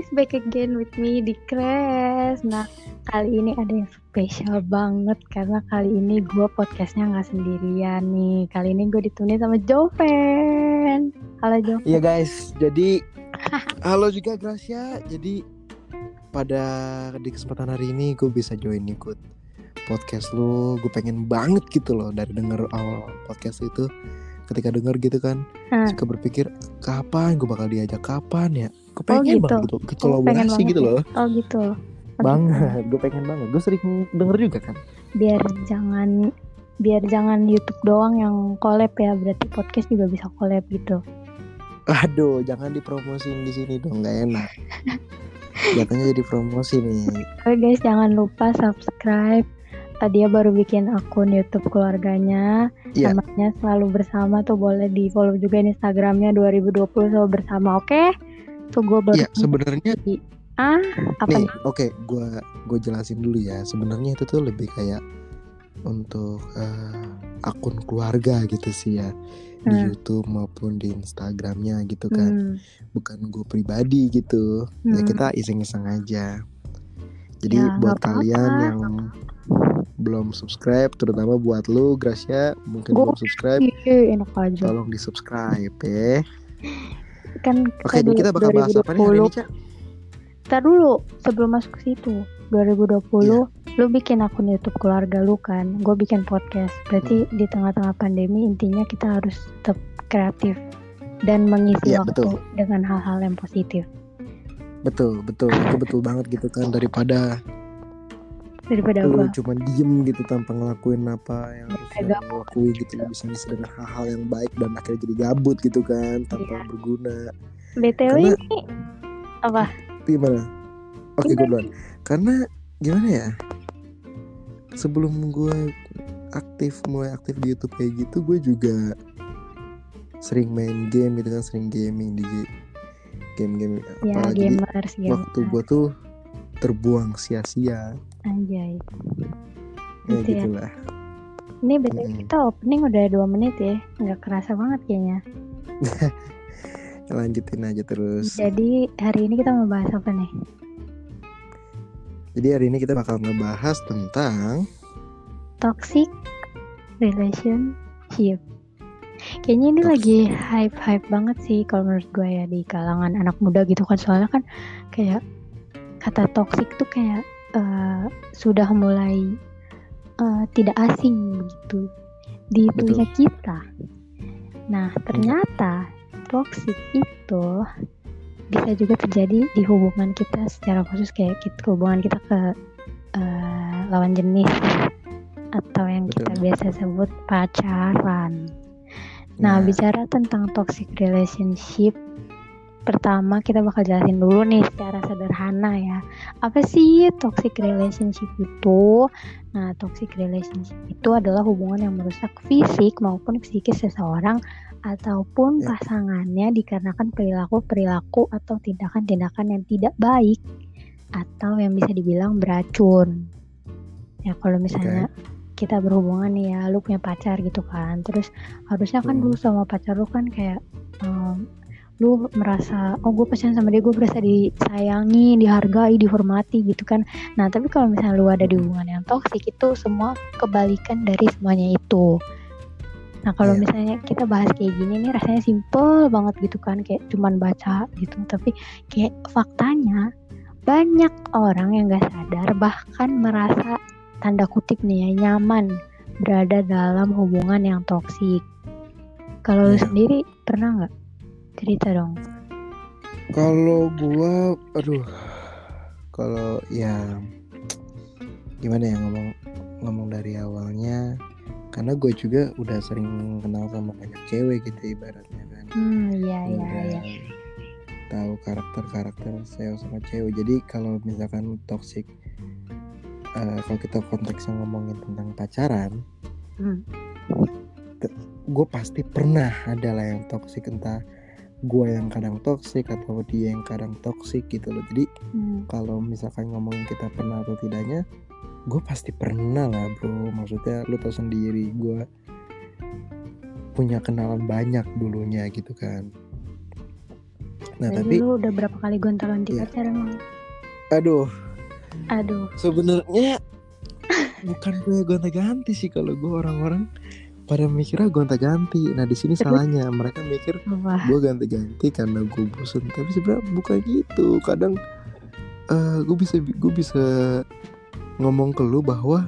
guys, back again with me di Crash. Nah, kali ini ada yang spesial banget karena kali ini gue podcastnya nggak sendirian nih. Kali ini gue ditemani sama Joven. Halo Joven. Iya guys, jadi halo juga Gracia. Jadi pada di kesempatan hari ini gue bisa join ikut podcast lu. Gue pengen banget gitu loh dari denger awal podcast itu. Ketika denger gitu kan, Hmm. suka berpikir kapan gue bakal diajak kapan ya. Gue Oh, pengen gitu. banget gitu, kolaborasi gitu ya? loh. Oh gitu. Oh, gitu. Banget, gue pengen banget. Gue sering denger juga kan. Biar jangan biar jangan YouTube doang yang collab ya, berarti podcast juga bisa collab gitu. Aduh, jangan dipromosin di sini dong, nggak enak. Jatuhnya jadi promosi nih. Oke guys, jangan lupa subscribe. Dia baru bikin akun YouTube keluarganya. Iya. Namanya selalu bersama tuh boleh di follow juga Instagramnya 2020 selalu bersama. Oke? Tuh gue baru Iya, sebenarnya ah apa nih, oke, gua gue jelasin dulu ya. Sebenarnya itu tuh lebih kayak untuk eh, akun keluarga gitu sih ya di Hmm. YouTube maupun di Instagramnya gitu kan. Hmm, Bukan gue pribadi gitu. Ya hmm. kita iseng-iseng aja. Jadi Ya, buat kalian apa-apa. yang belum subscribe, terutama buat lu Gracia mungkin Gua- belum subscribe, Ih, enak aja. tolong di subscribe ya. Kan Oke, kita, kita bakal bahas apa nih hari ini, Cak? Ntar dulu sebelum masuk ke situ 2020 lu bikin akun YouTube keluarga lu kan gue bikin podcast berarti Hmm. di tengah-tengah pandemi intinya kita harus tetap kreatif dan mengisi Iya, waktu betul. dengan hal-hal yang positif Betul, betul, itu betul banget gitu kan daripada daripada lu apa cuma diem gitu tanpa ngelakuin apa yang harus lakuin gitu. Lu bisa dengan hal-hal yang baik dan akhirnya jadi gabut gitu kan tanpa Iya. berguna. Btw Karena- ini apa? Gimana? Oke Iya. gue duluan. Karena gimana ya? Sebelum gue aktif mulai aktif di YouTube kayak gitu gue juga sering main game gitu kan sering gaming di game-game ya apa jadi gamers gamers waktu gue tuh terbuang sia-sia anjay ya Gitu ya. lah ini btw Mm-mm. kita opening udah dua menit ya nggak kerasa banget kayaknya lanjutin aja terus jadi hari ini kita mau bahas apa nih Jadi hari ini kita bakal ngebahas tentang toxic relationship. Kayaknya ini Toxic. lagi hype-hype banget sih kalau menurut gue ya di kalangan anak muda gitu kan soalnya kan kayak kata toxic tuh kayak eh, sudah mulai eh, tidak asing gitu di telinga kita. Nah ternyata toxic itu bisa juga terjadi di hubungan kita secara khusus kayak kita, hubungan kita ke eh, lawan jenis atau yang kita Betul. biasa sebut pacaran. Nah, bicara tentang toxic relationship, pertama kita bakal jelasin dulu nih secara sederhana ya. Apa sih toxic relationship itu? Nah, toxic relationship itu adalah hubungan yang merusak fisik maupun psikis seseorang ataupun Ya. pasangannya dikarenakan perilaku-perilaku atau tindakan-tindakan yang tidak baik atau yang bisa dibilang beracun. Ya, kalau misalnya kita berhubungan nih ya, lu punya pacar gitu kan, terus harusnya kan Hmm. lu sama pacar lu kan kayak em, lu merasa oh gue pacaran sama dia gue berasa disayangi dihargai dihormati gitu kan. Nah tapi kalau misalnya lu ada di hubungan yang toksik itu semua kebalikan dari semuanya itu. Nah kalau Iya. misalnya kita bahas kayak gini nih rasanya simple banget gitu kan kayak cuman baca gitu. Tapi kayak faktanya banyak orang yang gak sadar bahkan merasa tanda kutip nih ya nyaman berada dalam hubungan yang toksik kalau lu Iya. sendiri pernah nggak cerita dong Kalau gua, aduh, kalau ya gimana ya ngomong ngomong dari awalnya, karena gue juga udah sering kenal sama banyak cewek gitu ibaratnya kan. Hmm, iya iya iya. Tahu karakter-karakter saya sama cewek. Jadi kalau misalkan toxic, eh, kalau kita konteksnya ngomongin tentang pacaran, Hmm. gue pasti pernah adalah yang toxic entah gue yang kadang toxic atau dia yang kadang toxic gitu loh. Jadi Hmm. kalau misalkan ngomongin kita pernah atau tidaknya gue pasti pernah lah bro maksudnya lu tau sendiri gue punya kenalan banyak dulunya gitu kan Nah tapi, dulu udah berapa kali gonta-ganti Iya. pacar emang? aduh, Aduh, sebenarnya bukan gue gonta-ganti sih kalau gue orang-orang pada mikirnya gonta-ganti. Nah di sini salahnya mereka mikir gue ganti-ganti karena gue bosen. Tapi sebenarnya bukan gitu. Kadang eh gue bisa gue bisa ngomong ke lu bahwa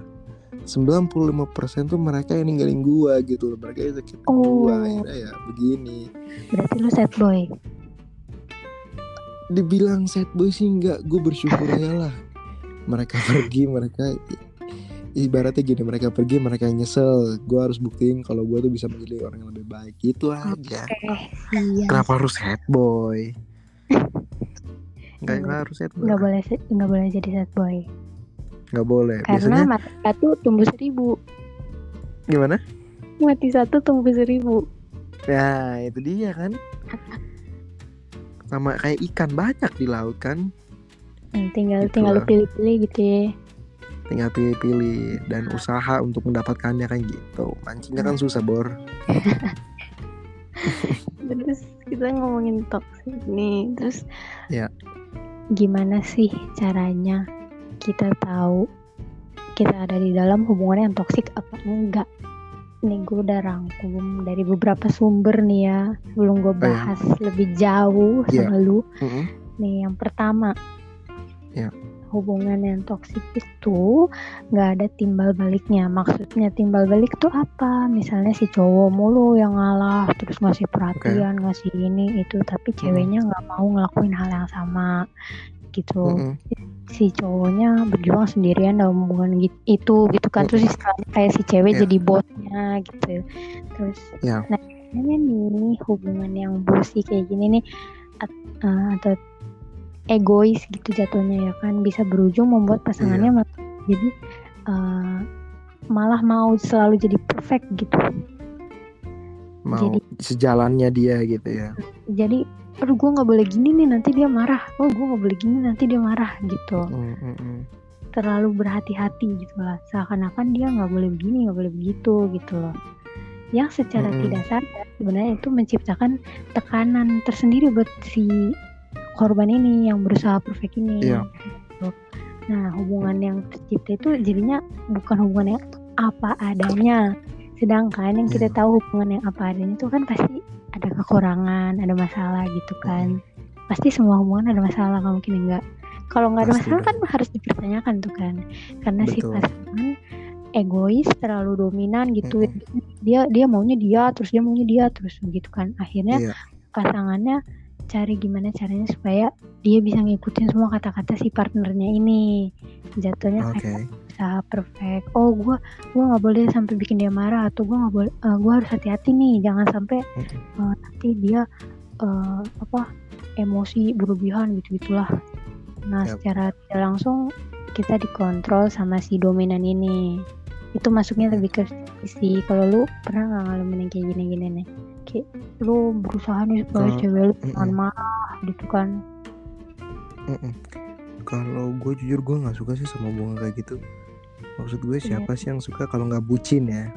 95% tuh mereka yang ninggalin gua gitu loh mereka yang sakit Oh. gua akhirnya ya begini berarti lu sad boy. dibilang sad boy sih enggak gue bersyukur aja lah mereka pergi mereka ibaratnya gini mereka pergi mereka nyesel. Gue harus buktiin kalau gue tuh bisa menjadi orang yang lebih baik. Gitu aja. Iya. kenapa harus sad boy? Nggak nggak harus sad boy. Nggak boleh nggak boleh jadi sad boy. nggak boleh. Karena biasanya mati satu tumbuh seribu. gimana? Mati satu tumbuh seribu. ya itu dia kan. Sama kayak ikan banyak di laut kan. Hmm, tinggal Gitu tinggal pilih-pilih gitu ya. Tinggal pilih-pilih dan usaha untuk mendapatkannya kan gitu mancingnya kan susah bor Terus kita ngomongin toxic nih. Terus Ya. gimana sih caranya kita tahu kita ada di dalam hubungan yang toksik apa enggak? Nih gue udah rangkum dari beberapa sumber nih ya sebelum gue ya. bahas lebih jauh Iya. sama lu. Mm-mm. Nih yang pertama, Ya. Hubungan yang toksik itu nggak ada timbal baliknya. Maksudnya timbal balik tuh apa? Misalnya si cowok mulu yang ngalah, terus ngasih perhatian, ngasih ini itu, tapi ceweknya nggak mau ngelakuin hal yang sama gitu. Mm-mm. Si cowoknya berjuang sendirian dalam hubungan gitu, itu gitu kan. Terus istilahnya kayak si cewek Ya. jadi bosnya gitu. Terus Ya. nah nih hubungan yang bosi kayak gini nih at- eh, atau egois gitu jatuhnya ya kan. Bisa berujung membuat pasangannya ma- jadi eh, malah mau selalu jadi perfect gitu. Mau Jadi- sejalannya dia gitu ya. Jadi aduh gue nggak boleh gini nih nanti dia marah. Oh gue nggak boleh gini nanti dia marah gitu. Mm, mm, mm. terlalu berhati-hati gitu lah. Seakan-akan dia nggak boleh begini nggak boleh begitu gitu loh. Yang secara Mm-mm. tidak sadar sebenarnya itu menciptakan tekanan tersendiri buat si korban ini yang berusaha perfect ini Iya. gitu. nah hubungan yang tercipta itu jadinya bukan hubungan yang apa adanya sedangkan yang kita Iya. tahu hubungan yang apa adanya itu kan pasti ada kekurangan ada masalah gitu kan pasti semua hubungan ada masalah nggak mungkin enggak kalau nggak ada Pasti masalah kan harus dipertanyakan tuh kan karena si Betul. pasangan egois terlalu dominan gitu Mm-mm. dia dia maunya dia terus dia maunya dia terus begitu kan akhirnya Iya. pasangannya cari gimana caranya supaya dia bisa ngikutin semua kata-kata si partnernya ini. Jatuhnya oke. kayak usaha perfect. Oh gua gua nggak boleh sampai bikin dia marah atau gua nggak boleh eh, gua harus hati-hati nih. Jangan sampai Mm-mm. eh, nanti dia eh, apa emosi berlebihan gitu gitulah nah Yap. secara tidak langsung kita dikontrol sama si dominan ini. Itu masuknya lebih ke si kalau lu pernah nggak ngalamin yang kayak gini-gini nih kayak lu berusaha nih supaya Kalau- cewek Mm-mm. jangan marah gitu kan Mm-mm. kalau gue jujur gue nggak suka sih sama hubungan kayak gitu maksud gue Iya. siapa sih yang suka kalau nggak bucin ya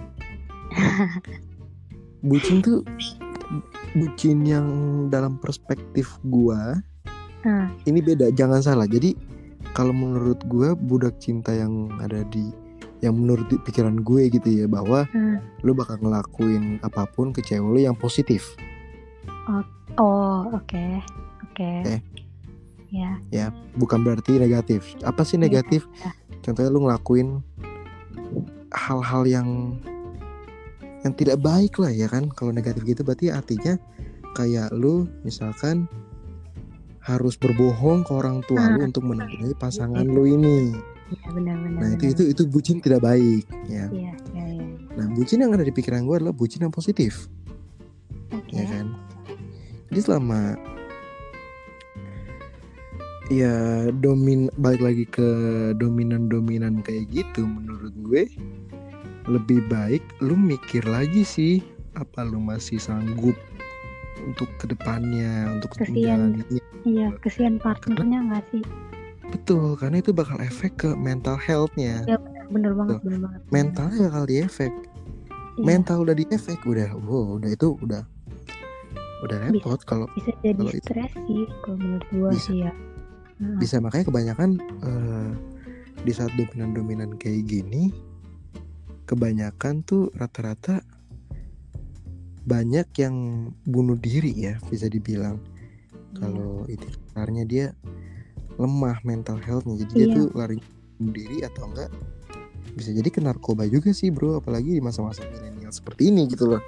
bucin tuh bucin yang dalam perspektif gua Nah. ini beda jangan salah jadi kalau menurut gua budak cinta yang ada di yang menurut pikiran gue gitu ya bahwa Hmm. lu bakal ngelakuin apa pun ke cewek lu yang positif oh oke oke Oke. ya ya bukan berarti negatif apa sih negatif ya. contohnya lu ngelakuin hal-hal yang yang tidak baik lah ya kan kalau negatif gitu berarti artinya kayak lu misalkan harus berbohong ke orang tua lu Ah. untuk menikahi pasangan lu ini iya benar-benar nah itu itu itu bucin tidak baik ya. Iya iya iya. Nah bucin yang ada di pikiran gue adalah bucin yang positif. Oke. Ya kan? Jadi selama ya domin balik lagi ke dominan dominan kayak gitu menurut gue lebih baik lu mikir lagi sih apa lu masih sanggup untuk ke depannya untuk Kesian. iya kesian partnernya nggak sih betul karena itu bakal efek ke mental healthnya. Iya, bener banget bener banget. Mentalnya bakal diefek. Iya. mental udah diefek udah wow udah itu udah udah repot kalau bisa jadi Kalau itu- stres sih kalau menurut gua Bisa. sih ya. Nah, bisa makanya kebanyakan eh, di saat dominan-dominan kayak gini kebanyakan tuh rata-rata banyak yang bunuh diri ya bisa dibilang. Iya. kalau itu karena dia lemah mental healthnya jadi dia Iya. tuh lari diri atau enggak bisa jadi ke narkoba juga sih bro apalagi di masa-masa milenial seperti ini gitu loh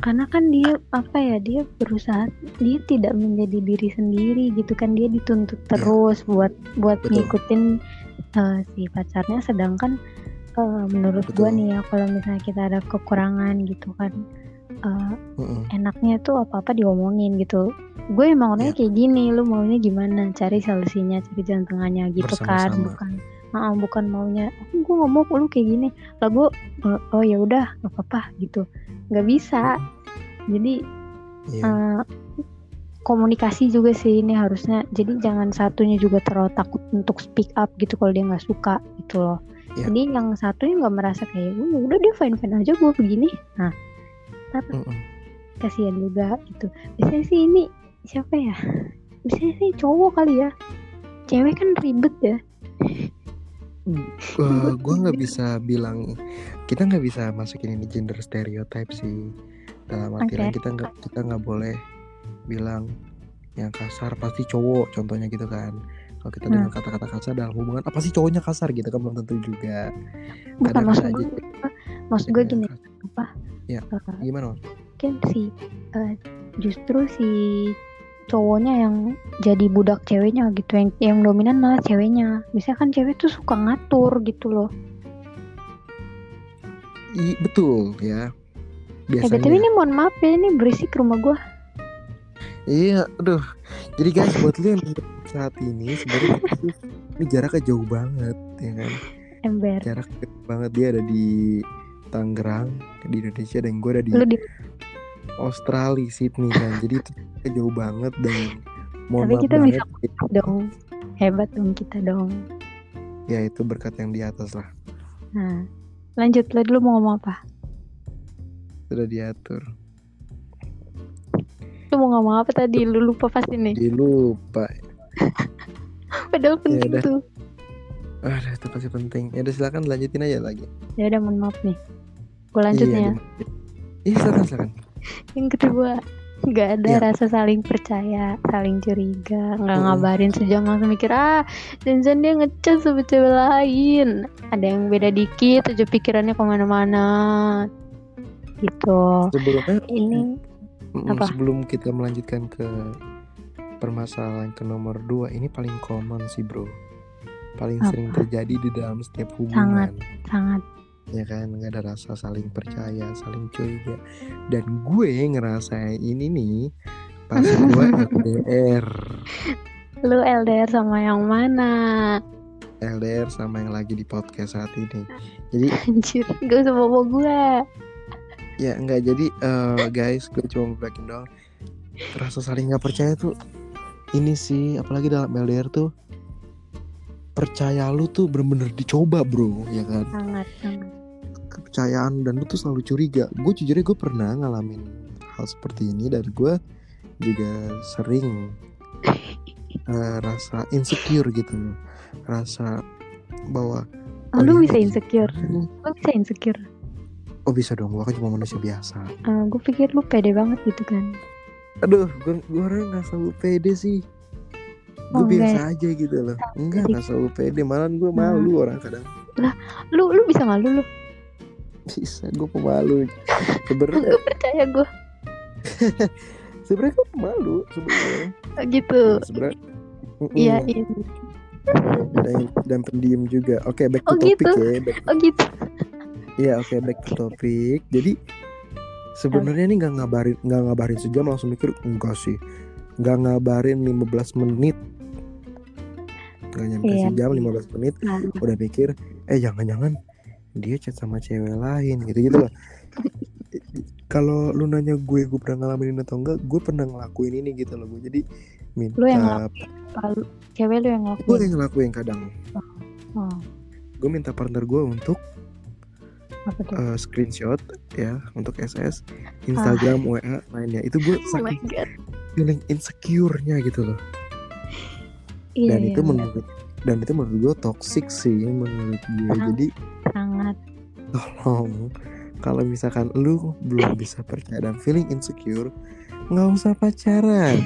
karena kan dia apa ya dia berusaha dia tidak menjadi diri sendiri gitu kan dia dituntut terus buat buat Iya. Betul. ngikutin eh, si pacarnya sedangkan eh, menurut gua Betul. nih ya kalau misalnya kita ada kekurangan gitu kan eh, Heeh. enaknya tuh apa apa diomongin gitu. Gue emang orangnya Iya. kayak gini lu maunya gimana? Cari solusinya cari jalan tengahnya gitu kan bukan Ah, bukan maunya. Aku gue mau lu kayak gini. Lah gue eh, oh ya udah nggak apa-apa gitu. Nggak bisa. Jadi Iya. eh, komunikasi juga sih ini harusnya. Jadi jangan satunya juga terlalu takut untuk speak up gitu kalau dia nggak suka gitu loh. Iya. jadi yang satunya nggak merasa kayak "Oh, ya udah dia fine fine aja gue begini. Nah ntar Heeh. kasihan juga gitu. Biasanya sih ini siapa ya? Biasanya sih cowok kali ya. Cewek kan ribet ya. Eh, gue nggak bisa bilang kita nggak bisa masukin ini gender stereotype sih. Dalam artian kita nggak kita nggak boleh bilang yang kasar pasti cowok contohnya gitu kan. Kalau kita Hmm. dengar kata-kata kasar dalam hubungan apa sih cowoknya kasar gitu kan belum tentu juga. Bukan Kadang maksud ada gue aja maksud gue gini apa Ya. eh, gimana Mas? mungkin si eh, justru si cowoknya yang jadi budak ceweknya gitu yang yang dominan malah ceweknya. Biasanya kan cewek tuh suka ngatur gitu loh. I, betul ya. Eh biasanya. btw ini mohon maaf ya ini berisik rumah gua. Iya aduh. Jadi guys buat lu yang saat ini sebenarnya ini jaraknya jauh banget ya kan? Ember. Jarak banget. Dia ada di Tangerang di Indonesia dan gue ada di lu di Australia Sydney kan. Jadi itu jauh banget dan mohon Tapi kita banget dong. Hebat dong kita dong. Ya itu berkat yang di atas lah. Nah lanjut lo dulu mau ngomong apa? Sudah diatur. Lu mau ngomong apa tadi? Lu lupa pasti nih jadi lupa. Padahal penting udah. tuh. Aduh itu pasti penting. Ya udah silakan lanjutin aja lagi. Ya udah mohon maaf nih gue lanjut iya, ya. iya silakan silakan. Yang kedua nggak ada Iya. rasa saling percaya saling curiga nggak Mm-mm. ngabarin sejam langsung mikir ah jangan dia ngechat sama cewek lain. Ada yang beda dikit aja pikirannya ke mana-mana. Gitu. Sebelumnya ini mm, apa? sebelum kita melanjutkan ke permasalahan ke nomor dua ini paling common sih bro. Paling Apa? sering terjadi di dalam setiap hubungan. Sangat ya kan? Nggak ada rasa saling percaya saling curiga. Dan gue ngerasain ini nih pas gue LDR lu LDR sama yang mana? LDR sama yang lagi di podcast saat ini. Jadi anjir gak usah bawa gue ya nggak jadi eh, guys gue cuma bilang doang. Rasa saling nggak percaya tuh ini sih apalagi dalam LDR tuh percaya lu tuh bener-bener dicoba bro ya kan? Sangat sangat kepercayaan dan lu tuh selalu curiga. Gue jujurnya gue pernah ngalamin hal seperti ini dan gue juga sering eh, rasa insecure gitu loh. Rasa bahwa oh, lu dia bisa insecure? gini. lu bisa insecure? Oh bisa dong. Gue kan cuma manusia biasa. Eh, gue pikir lu pede banget gitu kan. Aduh gue gue orang nggak selalu pede sih. Gue Oh, enggak. biasa aja gitu loh. Enggak nggak selalu pede. Malah gue malu orang kadang. Lu lu bisa malu lu bisa gue pemalu sebenarnya gue percaya gue sebenarnya gue pemalu sebenarnya gitu sebenarnya Mm-mm. iya iya dan, dan pendiam juga oke back to Oh, topic gitu. ya back oh gitu Iya oke back to topic. Jadi sebenarnya ini nggak ngabarin nggak ngabarin sejam langsung mikir enggak sih. Nggak ngabarin 15 menit. Nggak nyampe Iya. sejam 15 menit Nah, udah pikir eh jangan-jangan dia chat sama cewek lain gitu-gitu lah. Kalau lu nanya gue gue pernah ngalamin atau enggak, gue pernah ngelakuin ini gitu loh gue. Jadi minta Lu yang kalau cewek lu yang gue ngelakuin yang ngelakuin kadang. oh, Gue minta partner gue untuk eh, screenshot ya untuk SS, Instagram, WA lainnya. Itu gue oh saking god feeling insecure-nya gitu loh. iya Dan iya itu benar. menurut dan itu menurut gue toxic sih menurut gue. Sangat. Jadi sangat tolong kalau misalkan lu belum bisa percaya dan feeling insecure, nggak usah pacaran.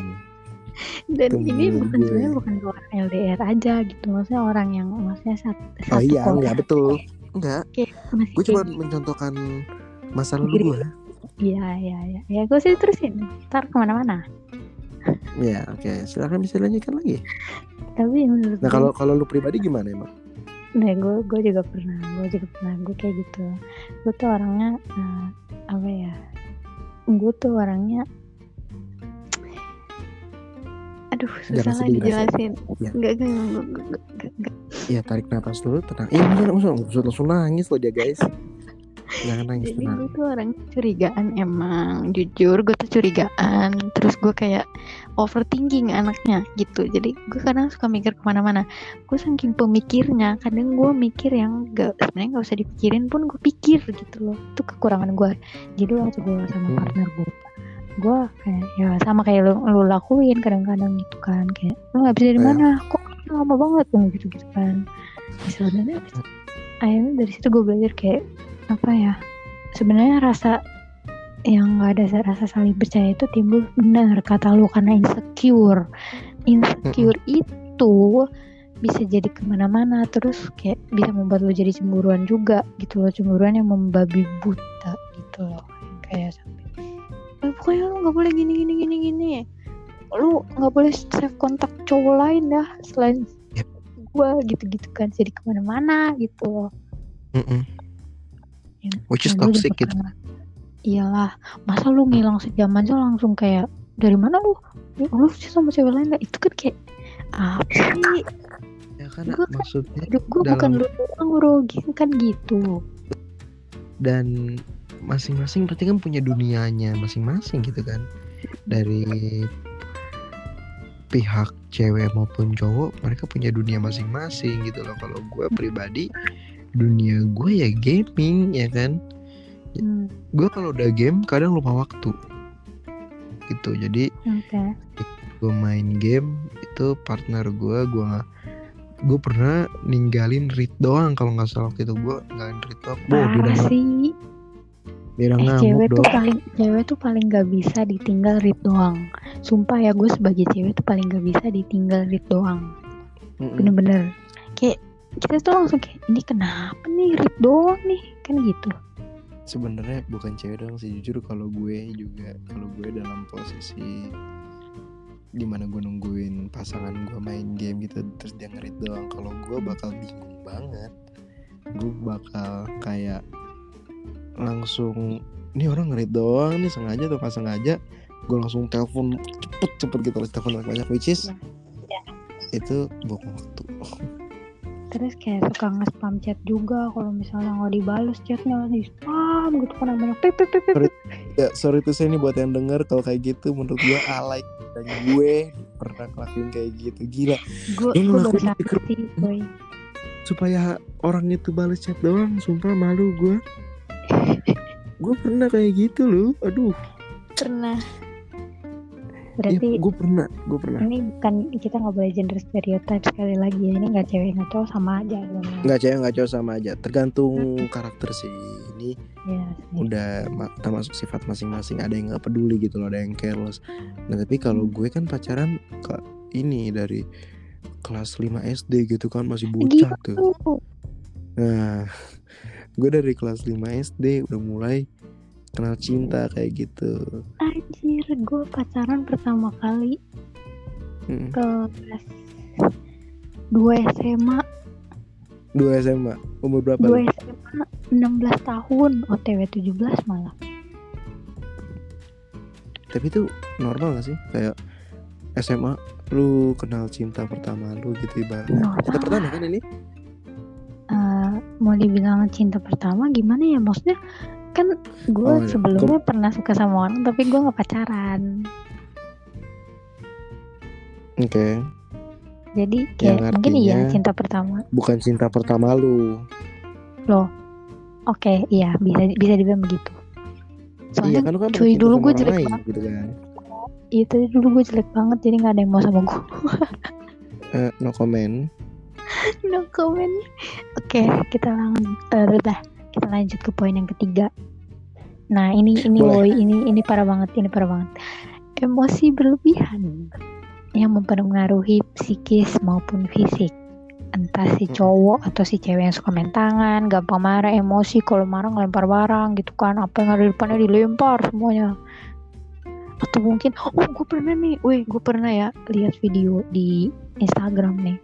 dan ini bukan sebenarnya bukan ke orang LDR aja gitu maksudnya orang yang maksudnya satu, Oh iya, kota. enggak betul. Enggak, gue cuma mencontohkan masa lalu gue. iya iya iya ya gue sih terusin ntar ke mana-mana Ya, oke. Silakan bisa lanjutkan lagi. Tapi menurut Nah, kalau kalau lu pribadi gimana emang? nah gue gue juga pernah gue juga pernah gue kayak gitu gue tuh orangnya eh, apa ya gue tuh orangnya aduh susah Jangan lah dijelasin Ya. enggak, enggak, enggak. Iya, tarik napas dulu, tenang. Iya, langsung, langsung nangis loh dia, guys. Jangan nangis, jadi tenang. gue tuh orang curigaan emang jujur gue tuh curigaan terus gue kayak overthinking anaknya gitu. Jadi gue kadang suka mikir ke mana-mana. Gue saking pemikirnya kadang gue mikir yang gak sebenarnya nggak usah dipikirin pun gue pikir gitu loh. Itu kekurangan gue jadi waktu gue sama Hmm. partner gue gue kayak ya sama kayak lu, lu lakuin kadang-kadang gitu kan. Kayak lu nggak bisa dari Iya. mana? Kok lama banget? Gitu gitu kan. Misalnya akhirnya dari situ gue belajar kayak apa ya? Sebenarnya rasa yang nggak ada rasa saling percaya itu timbul benar kata lu karena insecure. Insecure itu bisa jadi ke mana-mana terus kayak bisa membuat lu jadi cemburuan juga gitu loh cemburuan yang membabi buta gitu loh kayak sampai eh, pokoknya lu nggak boleh gini gini gini gini. Lu nggak boleh save kontak cowok lain dah selain Yep. gua gitu-gitu kan jadi ke mana-mana gitu loh. Mm-mm. Ya, Which is nah, toxic juga gitu. Iyalah, masa lu ngilang sejam aja langsung kayak dari mana lu? Ya, lu sih sama cewek lain nggak? Itu kan kayak apa sih? Ya kan Gua kan- maksudnya gue bukan lu doang Rogi kan gitu. dan masing-masing berarti kan punya dunianya masing-masing gitu kan. Dari pihak cewek maupun cowok mereka punya dunia masing-masing gitu loh. Kalau gue pribadi dunia gue ya gaming ya kan. Hmm, Gue kalau udah game kadang lupa waktu gitu. Jadi oke. gue main game itu partner gue gue nggak gue pernah ninggalin read doang kalau nggak salah waktu itu gue ninggalin read doang dia udah sih. dia udah Eh ngamuk cewek tuh dong paling cewek tuh paling gak bisa ditinggal read doang. Sumpah ya gue sebagai cewek tuh paling gak bisa ditinggal read doang. Bener-bener. Kayak kita tuh langsung kayak ini kenapa nih? Read doang nih. Kan gitu. sebenarnya bukan cewek doang sih jujur kalau gue juga kalau gue dalam posisi di mana gue nungguin pasangan gue main game gitu terus dia ngerit doang kalau gue bakal bingung banget. Gue bakal kayak langsung ini orang ngerit doang nih sengaja atau nggak sengaja? Gue langsung telepon cepet cepet gitu harus telepon banyak which is Ya. itu buang waktu terus kayak suka nge-spam chat juga kalau misalnya nggak dibales chatnya di spam gitu kan banyak pip pip pip ya sorry tuh saya nih buat yang denger kalau kayak gitu menurut gue alay dan gue pernah ngelakuin kayak gitu. Gila. Gue ngelakuin sih boy. Supaya orang itu balas chat doang sumpah malu gue gue pernah kayak gitu loh aduh. Pernah ya, berarti gue pernah gue pernah. ini bukan kita nggak boleh gender stereotype sekali lagi ya. Ini nggak cewek nggak cowok sama aja nggak cewek nggak cowok sama aja. Tergantung karakter sih. Ini ya udah ma- termasuk sifat masing-masing. Ada yang nggak peduli gitu loh ada yang careless. Nah tapi kalau gue kan pacaran ke ini dari kelas 5 SD gitu kan masih bocah tuh. Gitu Nah, gue dari kelas 5 SD udah mulai kenal cinta kayak gitu. anjir gue pacaran pertama kali Mm. kelas dua SMA Dua SMA, umur berapa? dua lu? SMA 16 tahun OTW 17 malah Tapi itu normal gak sih? Kayak SMA lu kenal cinta pertama lu gitu ibaratnya. Normal. Cinta pertama kan ini? Eh, mau dibilang cinta pertama gimana ya maksudnya kan gue Oh, iya. sebelumnya pernah suka sama orang tapi gue nggak pacaran Oke, jadi kayak Yang mungkin iya cinta pertama bukan cinta pertama lu. loh Oke, iya bisa bisa dibilang begitu. iya Soalnya kan lu kan cuy dulu gue jelek lain, banget. gitu kan itu dulu gue jelek banget jadi nggak ada yang mau sama gue. Eh, no comment no comment. Oke, kita lanjut. udah, kita lanjut ke poin yang ketiga. Nah ini ini Boleh. woi ini ini parah banget ini parah banget. Emosi berlebihan yang mempengaruhi psikis maupun fisik. Entah si Mm. cowok atau si cewek yang suka main tangan, gampang marah, emosi, kalau marah ngelempar barang gitu kan, apa yang ada di depannya dilempar semuanya. Atau mungkin, oh gue pernah nih, weh gue pernah ya lihat video di Instagram nih.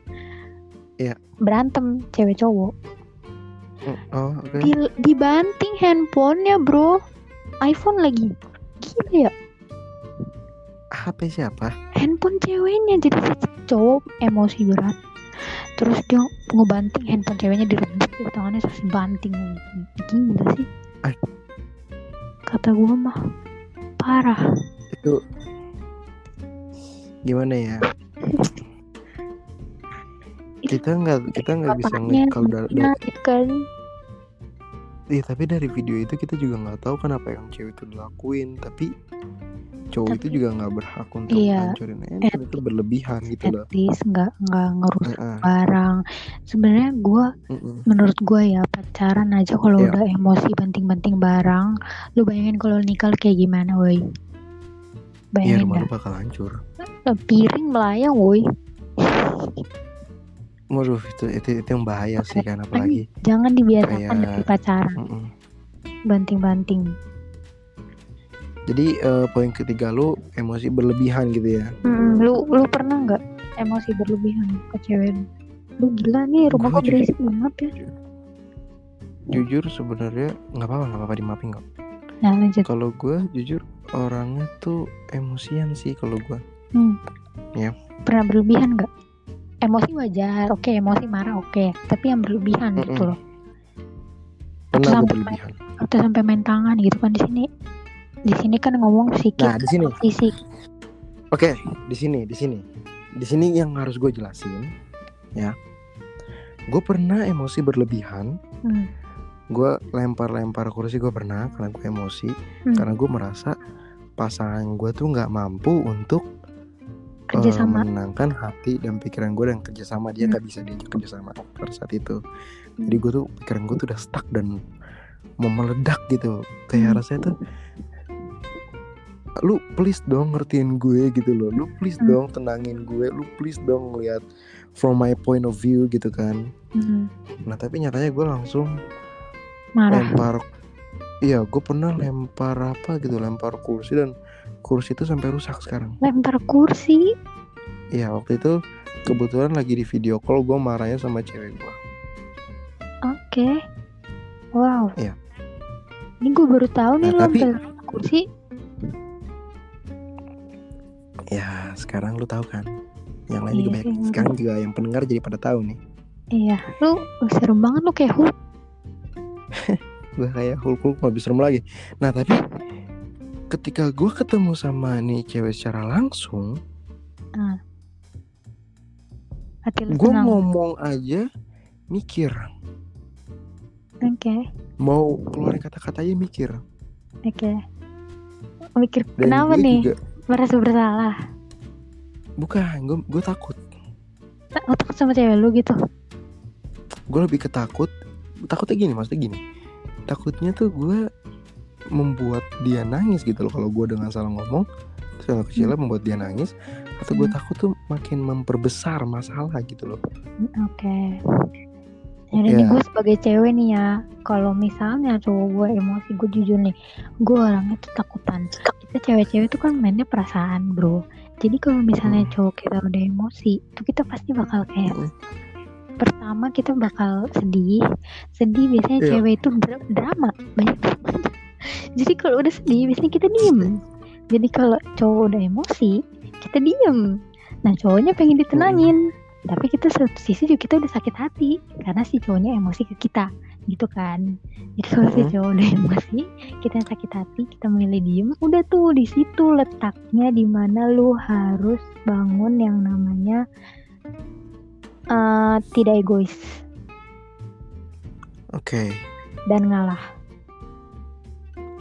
Iya. Berantem cewek cowok oh oke. Di, dibanting handphonenya bro. iPhone lagi gila ya. HP siapa? Handphone ceweknya jadi si cowok emosi berat. Terus dia ngebanting handphone ceweknya direbut di tangannya terus banting. Gila sih. Ay. kata gua mah parah. Itu gimana ya kita nggak kita nggak bisa ngeliat kalau dari, gitu kan Iya tapi dari video itu kita juga nggak tahu kan apa yang cewek itu dilakuin tapi cowok itu Tapi- juga nggak berhak untuk Iya, hancurin handphone itu berlebihan gitu at loh. least nggak nggak ngerus Heeh, barang sebenarnya gua mm-mm. menurut gua ya pacaran aja kalau Iya. udah emosi banting-banting barang lu bayangin kalau nikah kayak gimana woi Iya bayangin rumah dah lu bakal hancur. piring melayang woi Waduh itu itu itu yang bahaya sih kan apalagi. jangan dibiasakan Kayak- dari pacaran Mm-mm. banting-banting Jadi eh, poin ketiga lu emosi berlebihan gitu ya. Mm, lu lu pernah nggak emosi berlebihan ke cewek lu? gila nih rumah kok berisik banget ya Jujur sebenarnya nggak apa-apa nggak apa-apa dimaafin kok. nah lanjut Kalau gue jujur orangnya tuh emosian sih kalau gue. hmm. Ya. pernah berlebihan nggak emosi wajar oke emosi marah oke tapi yang berlebihan Mm-mm. gitu loh gue Sampai berlebihan. atau sampai main tangan gitu kan di sini di sini kan ngomong psikis Nah di sini fisik Oke, di sini, di sini, di sini yang harus gue jelasin, ya. Gue pernah emosi berlebihan, hmm. gue lempar-lempar kursi gue pernah karena gue emosi, Hmm. karena gue merasa pasangan gue tuh nggak mampu untuk eh, kerjasama menenangkan hati dan pikiran gue dan kerjasama dia Hmm. nggak bisa diajak kerjasama pada saat itu. Jadi gue tuh pikiran gue tuh udah stuck dan mau meledak gitu, kayak Hmm. rasanya tuh lu please dong ngertiin gue gitu loh lu please Hmm. dong tenangin gue lu please dong ngeliat from my point of view gitu kan Hmm. nah tapi nyatanya gue langsung marah lempar iya gue pernah lempar apa gitu lempar kursi dan kursi itu sampai rusak sekarang. Lempar kursi iya waktu itu kebetulan lagi di video call gue marahnya sama cewek gue oke. Wow. Iya. ini gue baru tahu nih Nah, lo tapi- lempar kursi ya sekarang lu tahu kan? Yang lain juga Iya, banyak. Iya. sekarang juga yang pendengar jadi pada tahu nih. Iya. Lu serem banget lu kayak Hulk. Gue kayak Hulk Hulk lebih serem lagi. Nah tapi ketika gue ketemu sama nih cewek secara langsung hati lu gue ngomong aja mikir. Oke. Mau keluarin kata-katanya mikir. Oke. Mikir dan kenapa nih? juga merasa bersalah. Bukan gue gue takut. Oh takut sama cewek lu gitu. Gue lebih ketakut takutnya gini maksudnya gini. Takutnya tuh gue membuat dia nangis gitu loh kalau gue dengan salah ngomong salah kecilnya membuat dia nangis atau gue Hmm. takut tuh makin memperbesar masalah gitu loh oke jadi ini Ya. gue sebagai cewek nih ya kalau misalnya cowok gue emosi gue jujur nih gue orangnya tuh takutan kita cewek-cewek tuh kan mainnya perasaan bro jadi kalau misalnya Hmm. cowok kita udah emosi itu kita pasti bakal kayak Mm. pertama kita bakal sedih sedih biasanya Iya. cewek itu dra- drama banyak drama jadi kalau udah sedih biasanya kita diem. Jadi kalau cowok udah emosi kita diem. Nah cowoknya pengen ditenangin. Tapi kita satu sisi juga kita udah sakit hati karena si cowoknya emosi ke kita gitu kan. Jadi kalau si Mm. cowok udah emosi kita sakit hati kita memilih diem udah tuh di situ letaknya di mana lu harus bangun yang namanya eh, tidak egois. Oke. Dan ngalah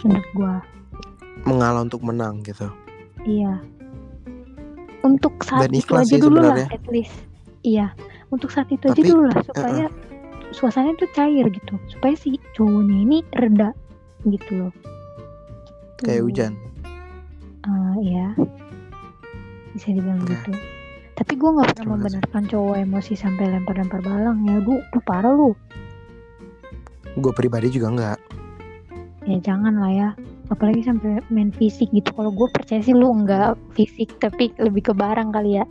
menurut gua. Mengalah untuk menang gitu. Iya. Untuk saat Dan itu aja sih dulu lah at least. Iya. Untuk saat itu aja Tapi, dulu lah supaya suasananya tuh cair gitu. Supaya si cowoknya ini reda gitu loh. Gitu. kayak hujan. Eh, iya. Bisa dibilang Nah. gitu. Tapi gue nggak pernah membenarkan cowok emosi sampai lempar-lempar balang ya lu lu parah lu. Gue pribadi juga nggak ya jangan lah ya. Apalagi sampai main fisik gitu. Kalau gue percaya sih lu nggak fisik tapi lebih ke barang kali ya.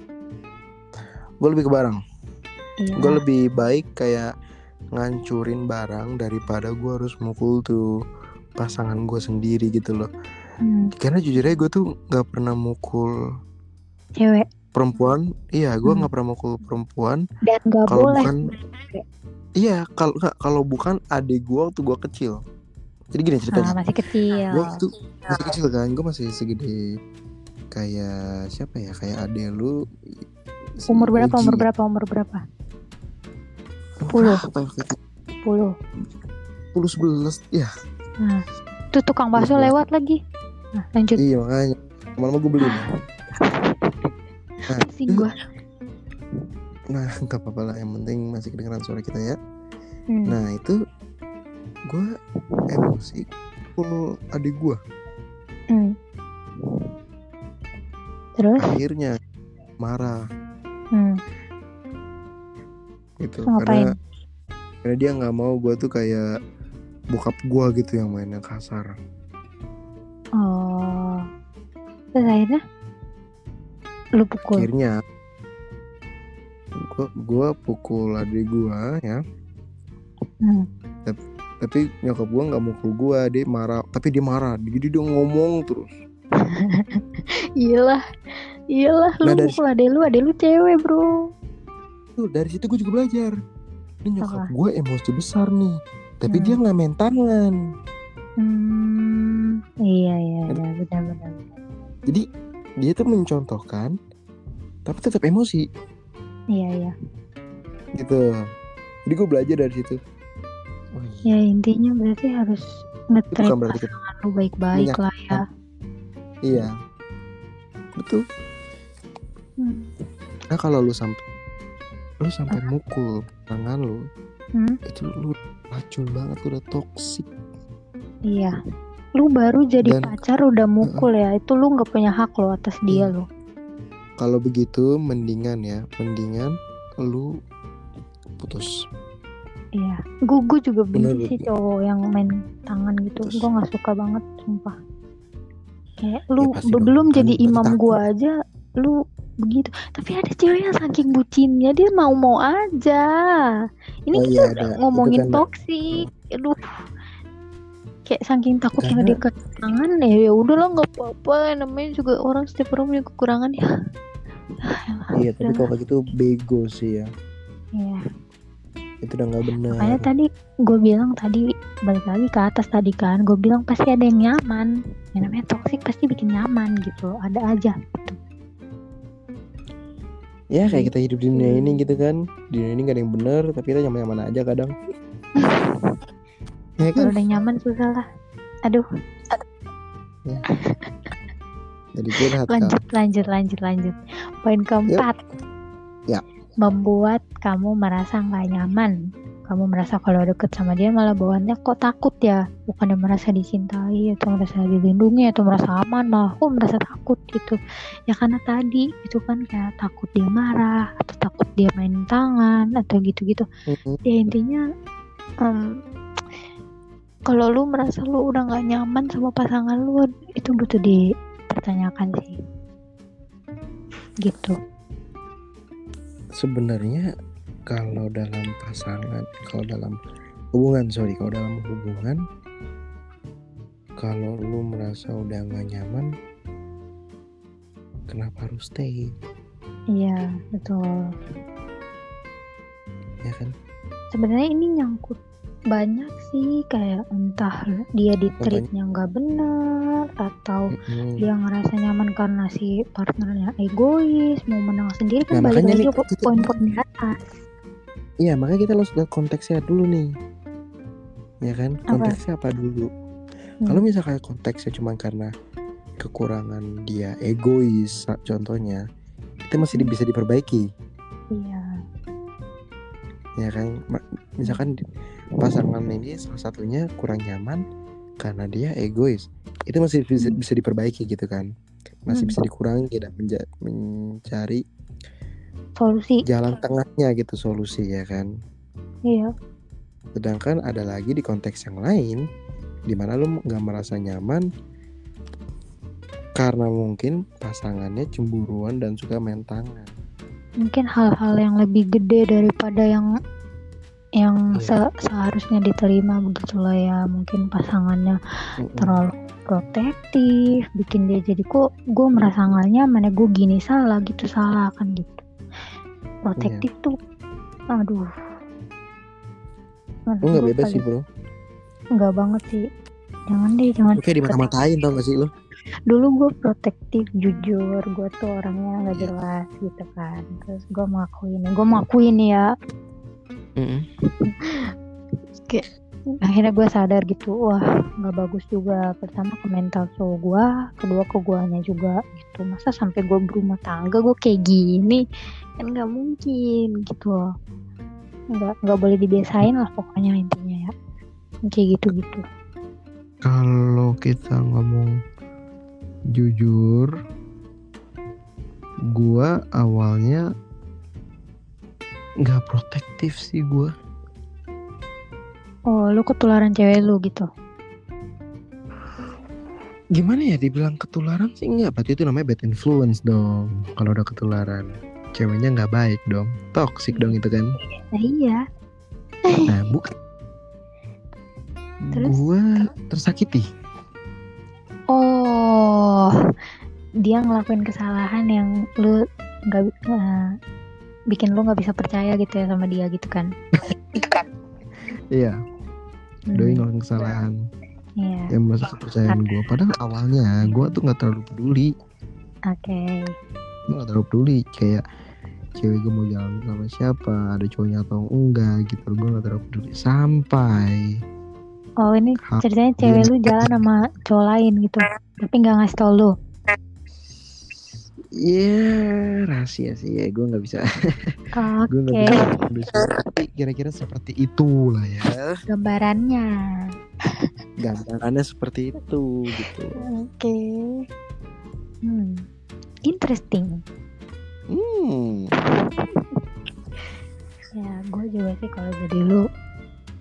Gue lebih ke barang. Iya. Gue lebih baik kayak ngancurin barang daripada gue harus mukul tuh pasangan gue sendiri gitu loh. Hmm, karena jujur aja gue tuh nggak pernah mukul cewek. perempuan. Iya gue Hmm. nggak pernah mukul perempuan. Dan nggak kalau boleh. bukan iya kalau kalau bukan adik gue waktu gue kecil jadi gini ah, ceritanya masih kecil. Gue waktu masih kecil kan gue masih segede kayak siapa ya kayak adek lu umur berapa umur berapa umur berapa? Umur 10. berapa ya? 10 sepuluh. Sebelas ya nah tuh tukang bakso lewat lagi. Nah lanjut. Iya makanya. Lama-lama gue beli nah, pusing gue nah nggak apa-apa lah yang penting masih kedengeran suara kita ya. Hmm. nah itu gue emosi pukul adik gue hmm. terus akhirnya marah hmm. gitu Terus ngapain? karena karena dia nggak mau gue tuh kayak bokap gue gitu yang mainnya kasar oh terus akhirnya lu pukul akhirnya gue pukul adik gue ya hmm. tapi nyokap gue nggak mukul gue dia marah. Tapi dia marah jadi dia ngomong terus. Iyalah iyalah lu Nah, dari- pukul ade lu ade lu cewek bro. Tuh dari situ gue juga belajar. Ini nyokap gue emosi besar nih tapi Hmm. dia nggak main tangan. Hmm. iya iya iya benar benar. Jadi dia tuh mencontohkan tapi tetap emosi. Iya iya. Gitu. Jadi gue belajar dari situ oh, iya. ya intinya berarti harus kita pasangan lu baik-baik lah ya. iya. Betul. Hmm. nah kalau lu sampai lu sampai mukul tangan lu Hmm? itu lu racun banget udah toksik iya. Lu baru jadi Dan- pacar udah mukul ya itu lu nggak punya hak lo atas dia Iya. lo. Kalau begitu mendingan ya mendingan lu putus iya. Gue gue juga benci sih cowok yang main tangan gitu. Gue nggak suka banget sumpah. Kayak lu dong, belum kan jadi imam takut. gue aja lu begitu. Tapi ada cewek yang saking bucinnya dia mau mau aja. Ini Oh kita iya, udah ngomongin kan- toksik aduh. Kayak saking takutnya Karena- dia ketangan ya ya udahlah nggak apa-apa. Namanya juga orang setiap orang punya kekurangan ya. Iya tapi kalau gitu bego sih ya. Iya. Itu udah nggak benar Makanya tadi gue bilang tadi balik lagi ke atas tadi kan, gue bilang pasti ada yang nyaman. Yang namanya toxic pasti bikin nyaman gitu, ada aja. ya kayak kita hidup di dunia ini gitu kan di dunia ini gak ada yang benar tapi kita nyaman nyaman aja kadang ya Kalau kan udah nyaman susah lah. Aduh, jadi curhat kan lanjut, lanjut, lanjut, lanjut. Poin keempat. Ya. Membuat kamu merasa nggak nyaman. Kamu merasa kalau deket sama dia malah bawaannya kok takut ya. Bukannya merasa dicintai atau merasa dilindungi atau merasa aman malah kok merasa takut gitu. Ya karena tadi itu kan kayak takut dia marah atau takut dia main tangan atau gitu-gitu. Mhm. ya intinya em, kalau lu merasa lu udah nggak nyaman sama pasangan lu itu butuh dipertanyakan sih gitu sebenarnya kalau dalam pasangan kalau dalam hubungan sorry kalau dalam hubungan kalau lu merasa udah nggak nyaman kenapa harus stay? Iya betul. Ya kan? Sebenarnya ini nyangkut banyak sih kayak entah dia di treatnya nggak benar atau Mm-mm. dia ngerasa nyaman karena si partnernya egois mau menang sendiri kan Nah, balik lagi ke kita- poin-poin di atas. Iya makanya kita harus lihat konteksnya dulu nih. Ya kan? Apa? konteksnya apa dulu? Hmm. kalau misalkan konteksnya cuma karena kekurangan dia egois contohnya itu masih bisa diperbaiki. Iya. Ya kan? Misalkan pasangan ini salah satunya kurang nyaman karena dia egois. Itu masih bisa, bisa diperbaiki gitu kan. Masih Hmm. bisa dikurangi dan menja- mencari solusi. jalan tengahnya gitu solusi ya kan? Iya. Sedangkan ada lagi di konteks yang lain di mana lu nggak merasa nyaman karena mungkin pasangannya cemburuan dan suka main tangan. Mungkin hal-hal yang lebih gede daripada yang yang Iya. se- seharusnya diterima begitu lah ya. Mungkin pasangannya Mm-mm. terlalu protektif bikin dia jadi kok gue merasa nggak nyaman ya? Gue gini salah gitu salah kan gitu. Protektif Iya. tuh aduh. Lu nggak bebas sih bro. Nggak banget sih. Jangan deh jangan lu kayak dimata-matain tau gak sih lu? Dulu gue protektif jujur. Gue tuh orangnya nggak Iya. jelas gitu kan. Terus gue ngakuin gue ngakuin ya Mm-mm. akhirnya gue sadar gitu wah nggak bagus juga. Pertama ke mental cowok gue kedua ke guanya juga gitu. Masa sampai gue berumah tangga gue kayak gini? Kan nggak mungkin gitu loh. Nggak nggak boleh dibiasain lah pokoknya intinya ya. Kayak gitu gitu kalau kita ngomong jujur gua awalnya nggak protektif sih gua. Oh lu ketularan cewek lu gitu? Gimana ya dibilang ketularan sih? Enggak berarti itu namanya bad influence dong. Kalau udah ketularan ceweknya nggak baik dong. Toxic dong itu kan. Nah iya. Nah bukan Terus? gua tersakiti. Oh dia ngelakuin kesalahan yang lu nggak eh, bikin lu nggak bisa percaya gitu ya sama dia gitu kan? Iya. Doi Hmm, ngelakuin kesalahan. Iya. Yang merasa kepercayaan gua. Padahal awalnya gua tuh nggak terlalu peduli. Oke. Gue gak terlalu peduli kayak cewek gue mau jalan sama siapa ada cowoknya atau enggak gitu. Gue gak terlalu peduli. Sampai oh ini ceritanya cewek lu jalan sama cowok lain gitu. Tapi nggak ngasih tau lu ya rahasia sih ya gue nggak bisa. Gue oke. nggak bisa produksi tapi kira-kira seperti itulah ya. Gambarannya. Gambarannya seperti itu gitu. Oke. Hmm interesting. Hmm. Ya gue juga sih kalau jadi lu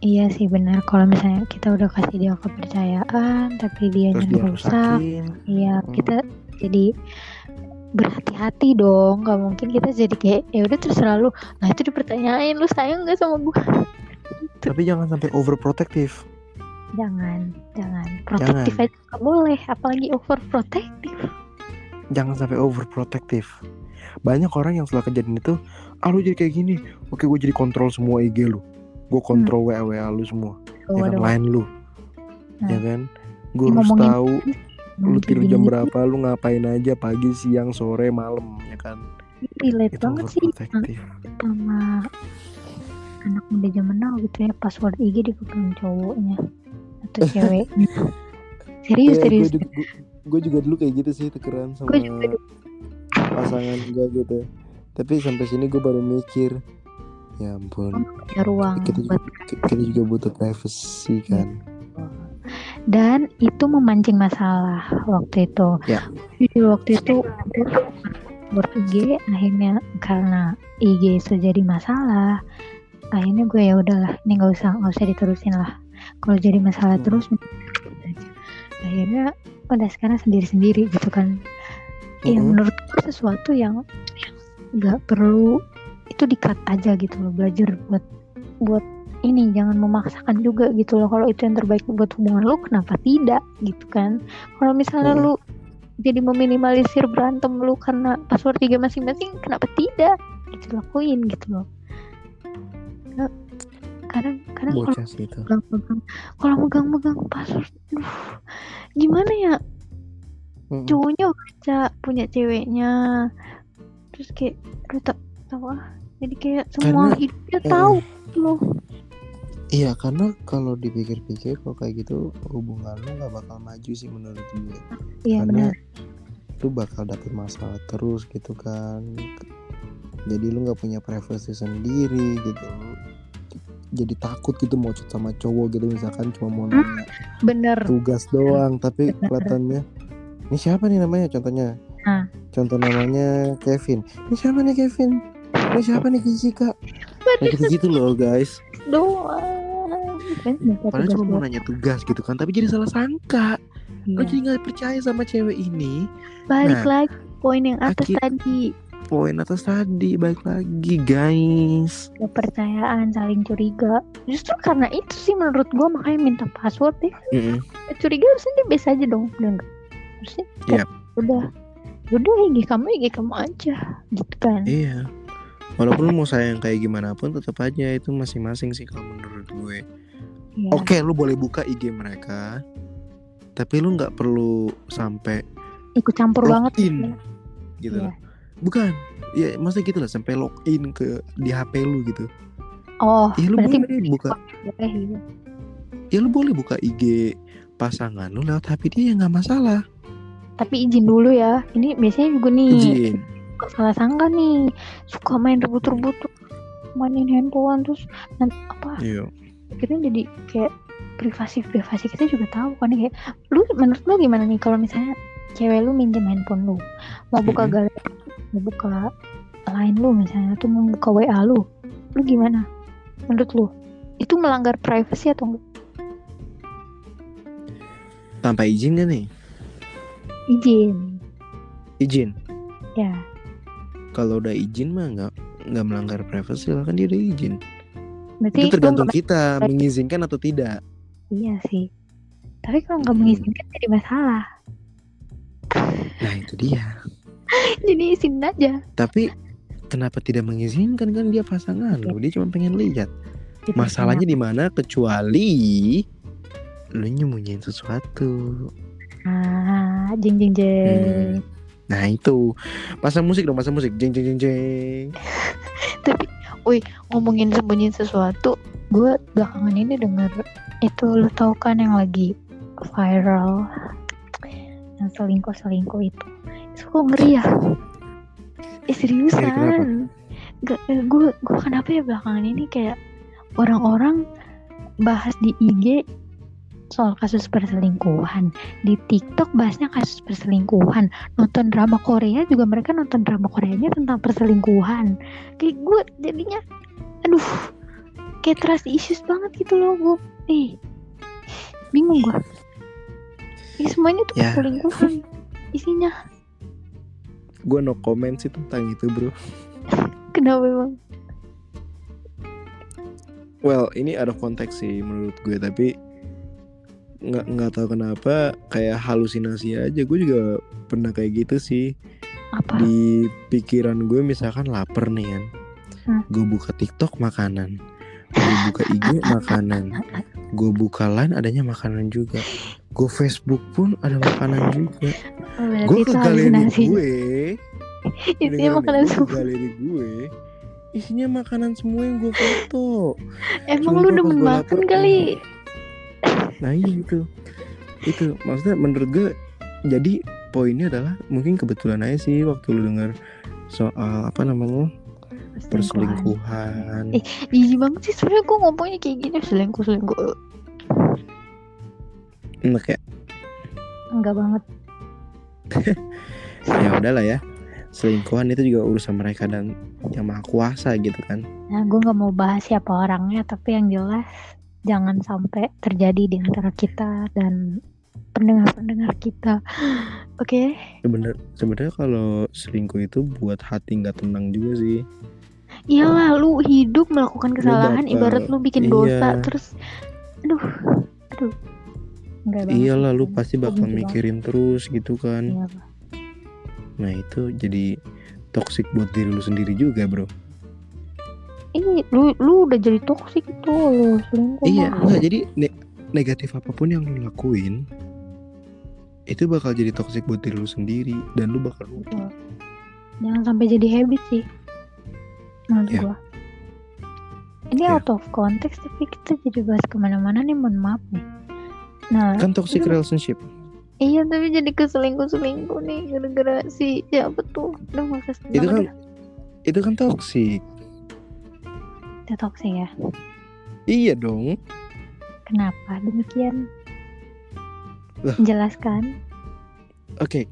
iya sih benar kalau misalnya kita udah kasih dia kepercayaan tapi dia dia rusak iya Hmm. kita jadi berhati-hati dong. Nggak mungkin kita jadi kayak ya udah terserah lu nah itu dipertanyain lu sayang nggak sama gue tapi jangan sampai overprotective. Jangan jangan. Protektif aja nggak boleh apalagi overprotective. Jangan sampai overprotective. Banyak orang yang setelah kejadian itu ah lu jadi kayak gini. Oke gue jadi kontrol semua IG lu. Gue kontrol WA WA lu semua. Oh, ya kan lain lu. Nah. ya kan? Gue harus tahu lu tidur jam gini berapa? Lu ngapain aja pagi siang sore malam ya kan? Relate banget sih. sama anak muda zaman now gitu ya password IG dipegang cowoknya atau ceweknya. Serius serius. gue juga dulu kayak gitu sih tukeran sama Gua juga pasangan gue gitu. Tapi sampai sini gue baru mikir ya ampun ada ruang kita juga, buat kita juga butuh privacy kan dan itu memancing masalah waktu itu. Ya. Jadi waktu itu buat IG akhirnya karena IG itu jadi masalah, akhirnya gue ya udahlah ini nggak usah nggak usah diterusin lah. Kalau jadi masalah Hmm. terus akhirnya udah sekarang sendiri-sendiri gitu kan. Ya Mm-mm. menurut gue sesuatu yang nggak perlu itu dikat aja gitu loh belajar buat buat ini jangan memaksakan juga gitu loh. Kalau itu yang terbaik buat hubungan lu kenapa tidak? Gitu kan. Kalau misalnya Mm. lu jadi meminimalisir berantem lu karena password tiga masing-masing kenapa tidak? Gitu lakuin gitu loh. Nah, kadang kadang kalau megang-megang kalau megang-megang password aduh, gimana ya? Mm-mm. cowoknya baca punya ceweknya terus kayak aduh tak tahu ah? Jadi kayak semua Karena, hidupnya eh, tahu gitu loh Iya karena kalau dipikir-pikir kalau kayak gitu hubungan lu nggak bakal maju sih menurut gue. Iya karena benar. lu bakal dapet masalah terus gitu kan. Jadi lu nggak punya privacy sendiri gitu. Lu jadi takut gitu mau chat sama cowok gitu misalkan cuma mau Hmm. nanya Bener. tugas doang tapi Bener. kelihatannya ini siapa nih namanya contohnya Nah. contoh namanya Kevin ini siapa nih Kevin ini siapa nih Jessica nah gitu gitu loh guys. Doang. Minta padahal cuma mau nanya tugas gitu kan tapi jadi salah sangka. Lo Iya. jadi nggak percaya sama cewek ini. Balik Nah, lagi poin yang atas akib- tadi. poin atas tadi baik lagi guys. Kepercayaan saling curiga. Justru karena itu sih menurut gua makanya minta password deh Mm-mm. curiga harusnya dia biasa aja dong udah enggak harusnya kayak, Yap. udah udah IG kamu IG kamu aja gitu kan. Iya walaupun lu mau sayang kayak gimana pun tetap aja itu masing-masing sih kalau menurut gue Iya. Oke, lu boleh buka IG mereka, tapi lu nggak perlu sampai ikut campur banget login, gitu Iya. loh. Bukan, ya maksudnya gitu lah, sampai login ke di HP lu gitu. oh Ya lu berarti boleh buka, boleh gitu. ya lu boleh buka IG pasangan lu lewat HP dia ya nggak masalah. tapi izin dulu ya ini biasanya juga nih Izin. Suka salah sangka nih suka main rebut-rebut tuh, mainin handphone terus nanti apa Iya. akhirnya jadi kayak privasi privasi kita juga tahu kan kayak lu menurut lu gimana nih kalau misalnya cewek lu minjem handphone lu mau buka Mm-mm. galeri mau buka line lu misalnya atau mau buka WA lu lu gimana menurut lu itu melanggar privasi atau enggak Tanpa izin kan nih? izin Izin. ya Kalau udah izin mah nggak nggak melanggar privasi lah kan dia udah izin. berarti Itu tergantung nggak- kita mengizinkan atau tidak. iya sih tapi kalau nggak Mm-mm. mengizinkan jadi masalah Nah itu dia. jadi izin aja Tapi kenapa tidak mengizinkan kan dia pasangan lu? Dia cuma pengen lihat. Gitu, Masalahnya di mana kecuali lu nyembunyiin sesuatu. ah jeng jeng jeng Nah itu. Pasang musik dong pasang musik. Jeng jeng jeng jeng. tapi wih ngomongin sembunyiin sesuatu gue belakangan ini denger itu lu tahu kan yang lagi viral? Yang selingkuh selingkuh itu. Itu kok ngeri ya. Eh seriusan? Gak gue gue kenapa ya belakangan ini kayak orang-orang bahas di IG soal kasus perselingkuhan. Di TikTok bahasnya kasus perselingkuhan. Nonton drama Korea juga mereka nonton drama Koreanya tentang perselingkuhan. Kayak gue jadinya aduh kayak trust issues banget gitu loh gue eh bingung gue ini semuanya tuh Ya. perselingkuhan isinya. Gue no comment sih tentang itu bro. kenapa emang? Well ini ada konteks sih menurut gue tapi nggak nggak tahu kenapa kayak halusinasi aja. Gue juga pernah kayak gitu sih. Apa? Di pikiran gue misalkan lapar nih kan. Hmm. gue buka TikTok makanan. Gue buka IG makanan. Gue buka line adanya makanan juga. Gue Facebook pun ada makanan juga. Berarti gue ke galeri halusinasi. gue. Isinya makanan semua. galeri gue. Isinya makanan semua yang gue foto. Emang Sumpah lu demen makan kali nah iya itu itu maksudnya menurut gue jadi poinnya adalah mungkin kebetulan aja sih waktu lu denger soal apa namanya perselingkuhan. Eh, jijik banget sih sebenarnya gue ngomongnya kayak gini selingkuh selingkuh nah kayak enggak banget. Ya udahlah ya. Selingkuhan itu juga urusan mereka dan yang maha kuasa gitu kan. Nah, gue nggak mau bahas siapa orangnya, tapi yang jelas jangan sampai terjadi di antara kita dan pendengar-pendengar kita. Oke? sebener sebenarnya kalau selingkuh itu buat hati nggak tenang juga sih Iyalah, lu hidup melakukan kesalahan, bakal- ibarat lu bikin iya. dosa, terus, aduh, aduh, enggak iyalah lu pasti bakal benci banget. mikirin terus gitu kan Iya, nah itu jadi toxic buat diri lu sendiri juga bro Ini lu lu udah jadi toksik itu lu selingkuh. iya enggak jadi ne- negatif apa pun yang lu lakuin itu bakal jadi toxic buat diri lu sendiri dan lu bakal Betul. Jangan sampai jadi habit sih. Menurut Iya. gua. ini Ya. out of context tapi kita jadi bahas ke mana-mana nih mohon maaf nih nah Kan toxic itu- relationship. iya tapi jadi keselingkuh selingkuh nih gara-gara si siapa tuh udah sebut Itu kan dah. itu kan toxic. Toxic ya? Iya dong. kenapa demikian? Lah. jelaskan Oke,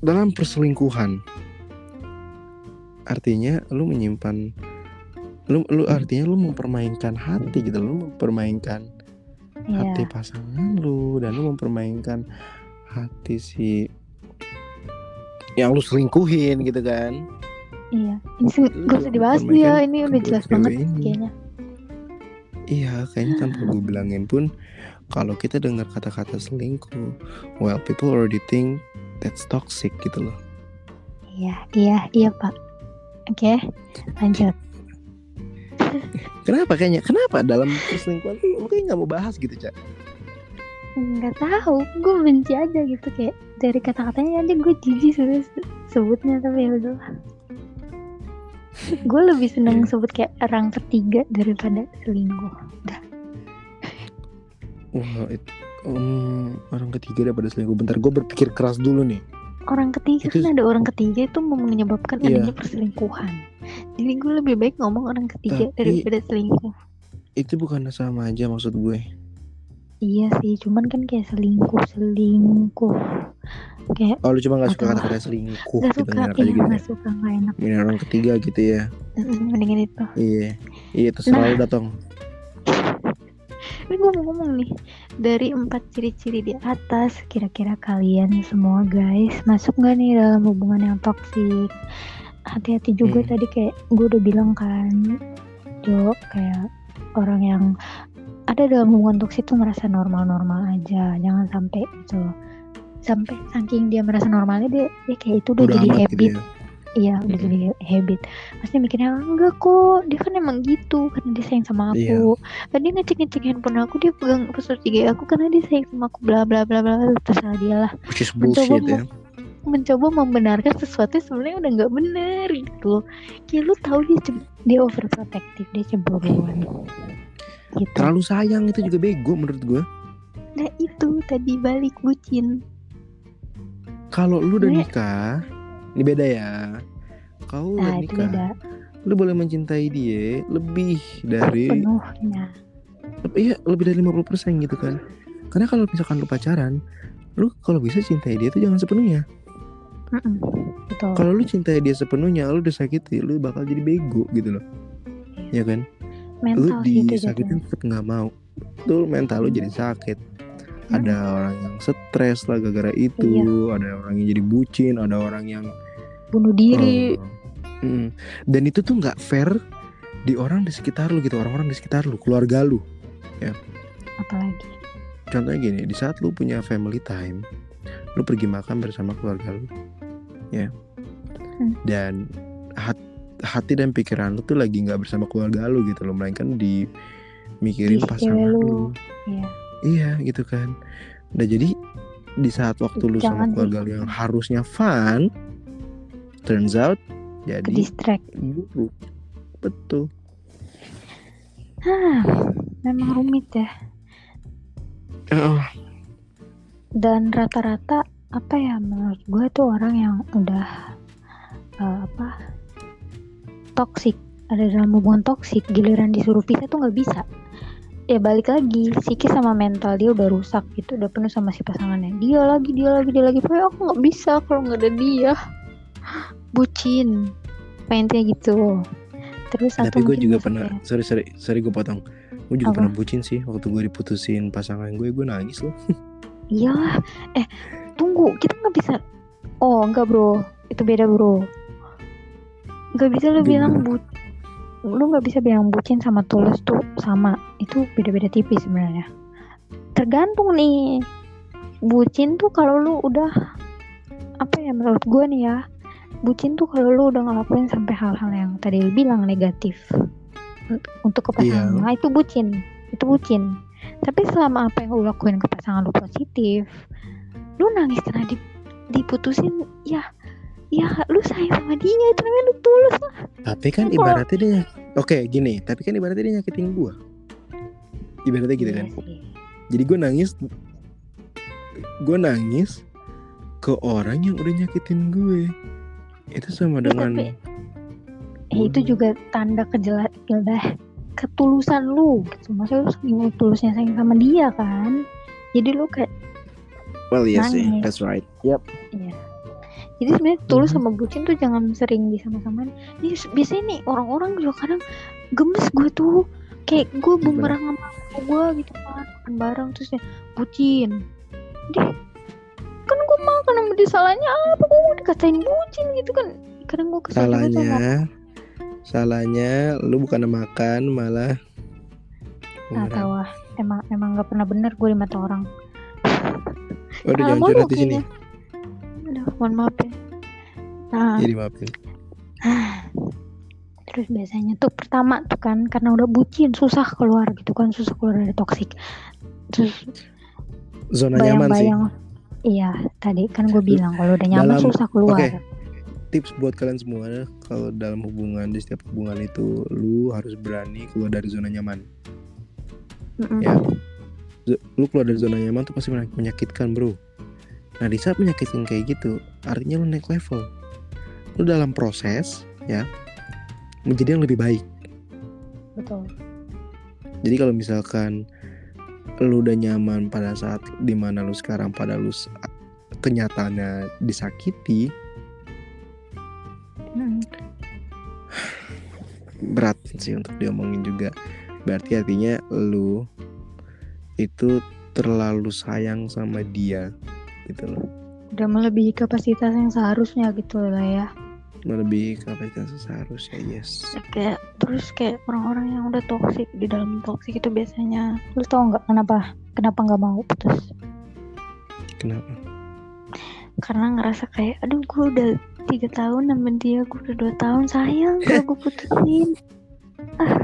dalam perselingkuhan artinya lu menyimpan lu lu artinya lu mempermainkan hati gitu lu mempermainkan ya hati pasangan lu dan lu mempermainkan hati si yang lu selingkuhin gitu kan iya ini Lu gak usah dibahas. nih ya mempermainkan ini udah jelas banget ini. kayaknya. Iya kayaknya tanpa gue bilangin pun kalau kita dengar kata-kata selingkuh well people already think that's toxic gitu loh. Iya iya iya pak. Oke lanjut. Kenapa kayaknya? Kenapa dalam perselingkuhan tuh lu kayak nggak mau bahas gitu cak nggak tahu gue benci aja gitu kayak dari kata-katanya aja gue jijik sebutnya tapi ya udah gue lebih seneng Iya. sebut kayak orang ketiga daripada selingkuh wah it- um, orang ketiga daripada selingkuh. Bentar gue berpikir keras dulu nih. Orang ketiga Itu- kan ada orang ketiga itu mau menyebabkan Iya. adanya perselingkuhan. Jadi gue lebih baik ngomong orang ketiga Tapi- daripada selingkuh. itu bukan sama aja maksud gue. Iya sih cuman kan kayak selingkuh selingkuh kayak oh lu cuma nggak suka kata-kata selingkuh gak gitu suka iya gitu gak ya. suka gak enak Ini orang ketiga gitu ya mendingan itu iya iya terserah Nah. lu datang Ini gue mau ngomong nih dari empat ciri-ciri di atas, kira-kira kalian semua guys masuk nggak nih dalam hubungan yang toksik? Hati-hati juga Hmm. tadi kayak gue udah bilang kan, Jo kayak orang yang ada dalam hubungan toksik tuh merasa normal-normal aja, jangan sampai itu sampai saking dia merasa normalnya dia, dia kayak itu udah, udah jadi habit. gitu ya? Iya udah Mm-mm. jadi habit. Pasti mikirnya enggak kok dia kan emang gitu karena dia sayang sama aku. Dan dia ngecek ngecek handphone aku dia pegang password IG aku karena dia sayang sama aku bla bla bla bla terserah dia lah. Which is Mencoba ya mem- mencoba membenarkan sesuatu yang sebenarnya udah nggak bener gitu kayak lu tahu dia ce- dia overprotective dia cemburuan gitu. Terlalu sayang itu juga bego menurut gue nah itu tadi balik bucin kalau lu udah nikah ini beda ya. Kau udah nah itu nikah beda. lu boleh mencintai dia lebih dari penuhnya iya lebih dari 50% gitu kan. Karena kalau misalkan lu pacaran lu kalau bisa cintai dia tuh jangan sepenuhnya. Mm-mm. betul. Kalau lu cintai dia sepenuhnya lu disakiti lu bakal jadi bego gitu loh. Ya kan? Lu mental sih itu disakitin jatuhnya tetap nggak mau. Tuh mental lu jadi sakit ada orang yang stres lah gara-gara itu Iya. ada orang yang jadi bucin ada orang yang bunuh diri Oh. Mm. Dan itu tuh nggak fair di orang di sekitar lu gitu, orang-orang di sekitar lu, keluarga lu. apalagi Contohnya gini, di saat lu punya family time, lu pergi makan bersama keluarga lu, ya. Hmm. Dan hat- hati dan pikiran lu tuh lagi nggak bersama keluarga lu gitu loh, melainkan di mikirin Di pasangan lu. lu. Iya. Iya gitu kan. Nah jadi di saat waktu lu sama Jangan keluarga lu yang harusnya fun, turns out jadi distract buruk. Betul. Hah, memang rumit ya Oh, dan rata-rata apa ya menurut gue tuh orang yang udah eh, apa toksik ada dalam hubungan toksik giliran disuruh pisah tuh nggak bisa ya balik lagi. Psikis sama mental dia udah rusak gitu. Udah penuh sama si pasangannya. Dia lagi dia lagi dia lagi. Pokoknya aku nggak bisa kalau nggak ada dia. Bucin. Pengennya gitu. Terus tapi gue juga pernah kayak, sorry sorry. Sorry gue potong. Gue juga Apa? pernah bucin sih. Waktu gue diputusin pasangan gue gue nangis loh. Iyalah, eh tunggu. Kita nggak bisa. Oh enggak bro, itu beda bro. Nggak bisa Gimana? bilang bu, lu nggak bisa bilang bucin sama tulus tuh sama. Itu beda-beda tipis sebenarnya. Tergantung nih. Bucin tuh kalau lu udah apa ya menurut gue nih ya. Bucin tuh kalau lu udah ngelakuin sampai hal-hal yang tadi lu bilang negatif untuk ke pasangan lu. Nah, itu bucin. Itu bucin. Tapi selama apa yang lu lakuin ke pasangan lu positif, lu nangis karena di- diputusin, ya ya lu sayang sama dia itu namanya lu tulus lah. Tapi kan Kalau- ibaratnya dia Oke gini Tapi kan ibaratnya dia nyakitin gue Ibaratnya gitu Iya kan sih. Jadi gue nangis Gue nangis Ke orang yang udah nyakitin gue. Itu sama Ya, dengan tapi eh, itu juga tanda kejelas ketulusan lu. Gitu maksudnya lu saking tulusnya sayang sama dia kan. Jadi lu kayak Well yes sih nangis. That's right. Yep. Iya. Jadi sebenarnya tulus Mhm. sama bucin tuh jangan sering disama-samain. Ini biasanya nih orang-orang juga kadang gemes gue tuh kayak gue Gimana? bumerang sama gue gitu kan makan bareng terus ya bucin. Deh kan gue makan sama dia salahnya apa gue mau dikatain bucin gitu kan kadang gue kesel Salahnya Salahnya Lu bukan makan Malah bumerang. tahu ah. emang emang nggak pernah bener gue di mata orang. Salah jangan curhat di sini kayaknya. Aduh, mohon maaf ya. Nah, Jadi maafin Terus biasanya tuh pertama tuh kan karena udah bucin susah keluar gitu kan susah keluar dari toksik. Terus Zona nyaman sih bayang-bayang iya tadi kan gue bilang kalau udah nyaman Dalam- susah keluar. oke. tips buat kalian semua kalau dalam hubungan di setiap hubungan itu lu harus berani keluar dari zona nyaman Mm-mm. ya Z- lu keluar dari zona nyaman tuh pasti men- menyakitkan bro nah di saat menyakitkan kayak gitu artinya lu naik level lu dalam proses ya menjadi yang lebih baik Betul. jadi kalau misalkan lu udah nyaman pada saat di mana lu sekarang pada lu s- kenyataannya disakiti Mm. berat sih untuk diomongin juga berarti artinya lu itu terlalu sayang sama dia gitu loh. Udah melebihi kapasitas yang seharusnya gitu lah ya. melebihi kapasitas seharusnya yes. Kayak terus kayak orang-orang yang udah toksik di dalam toksik itu biasanya lu tau nggak kenapa kenapa nggak mau putus? kenapa? Karena ngerasa kayak aduh gue udah tiga tahun sama dia gue udah dua tahun sayang kalau gue putusin.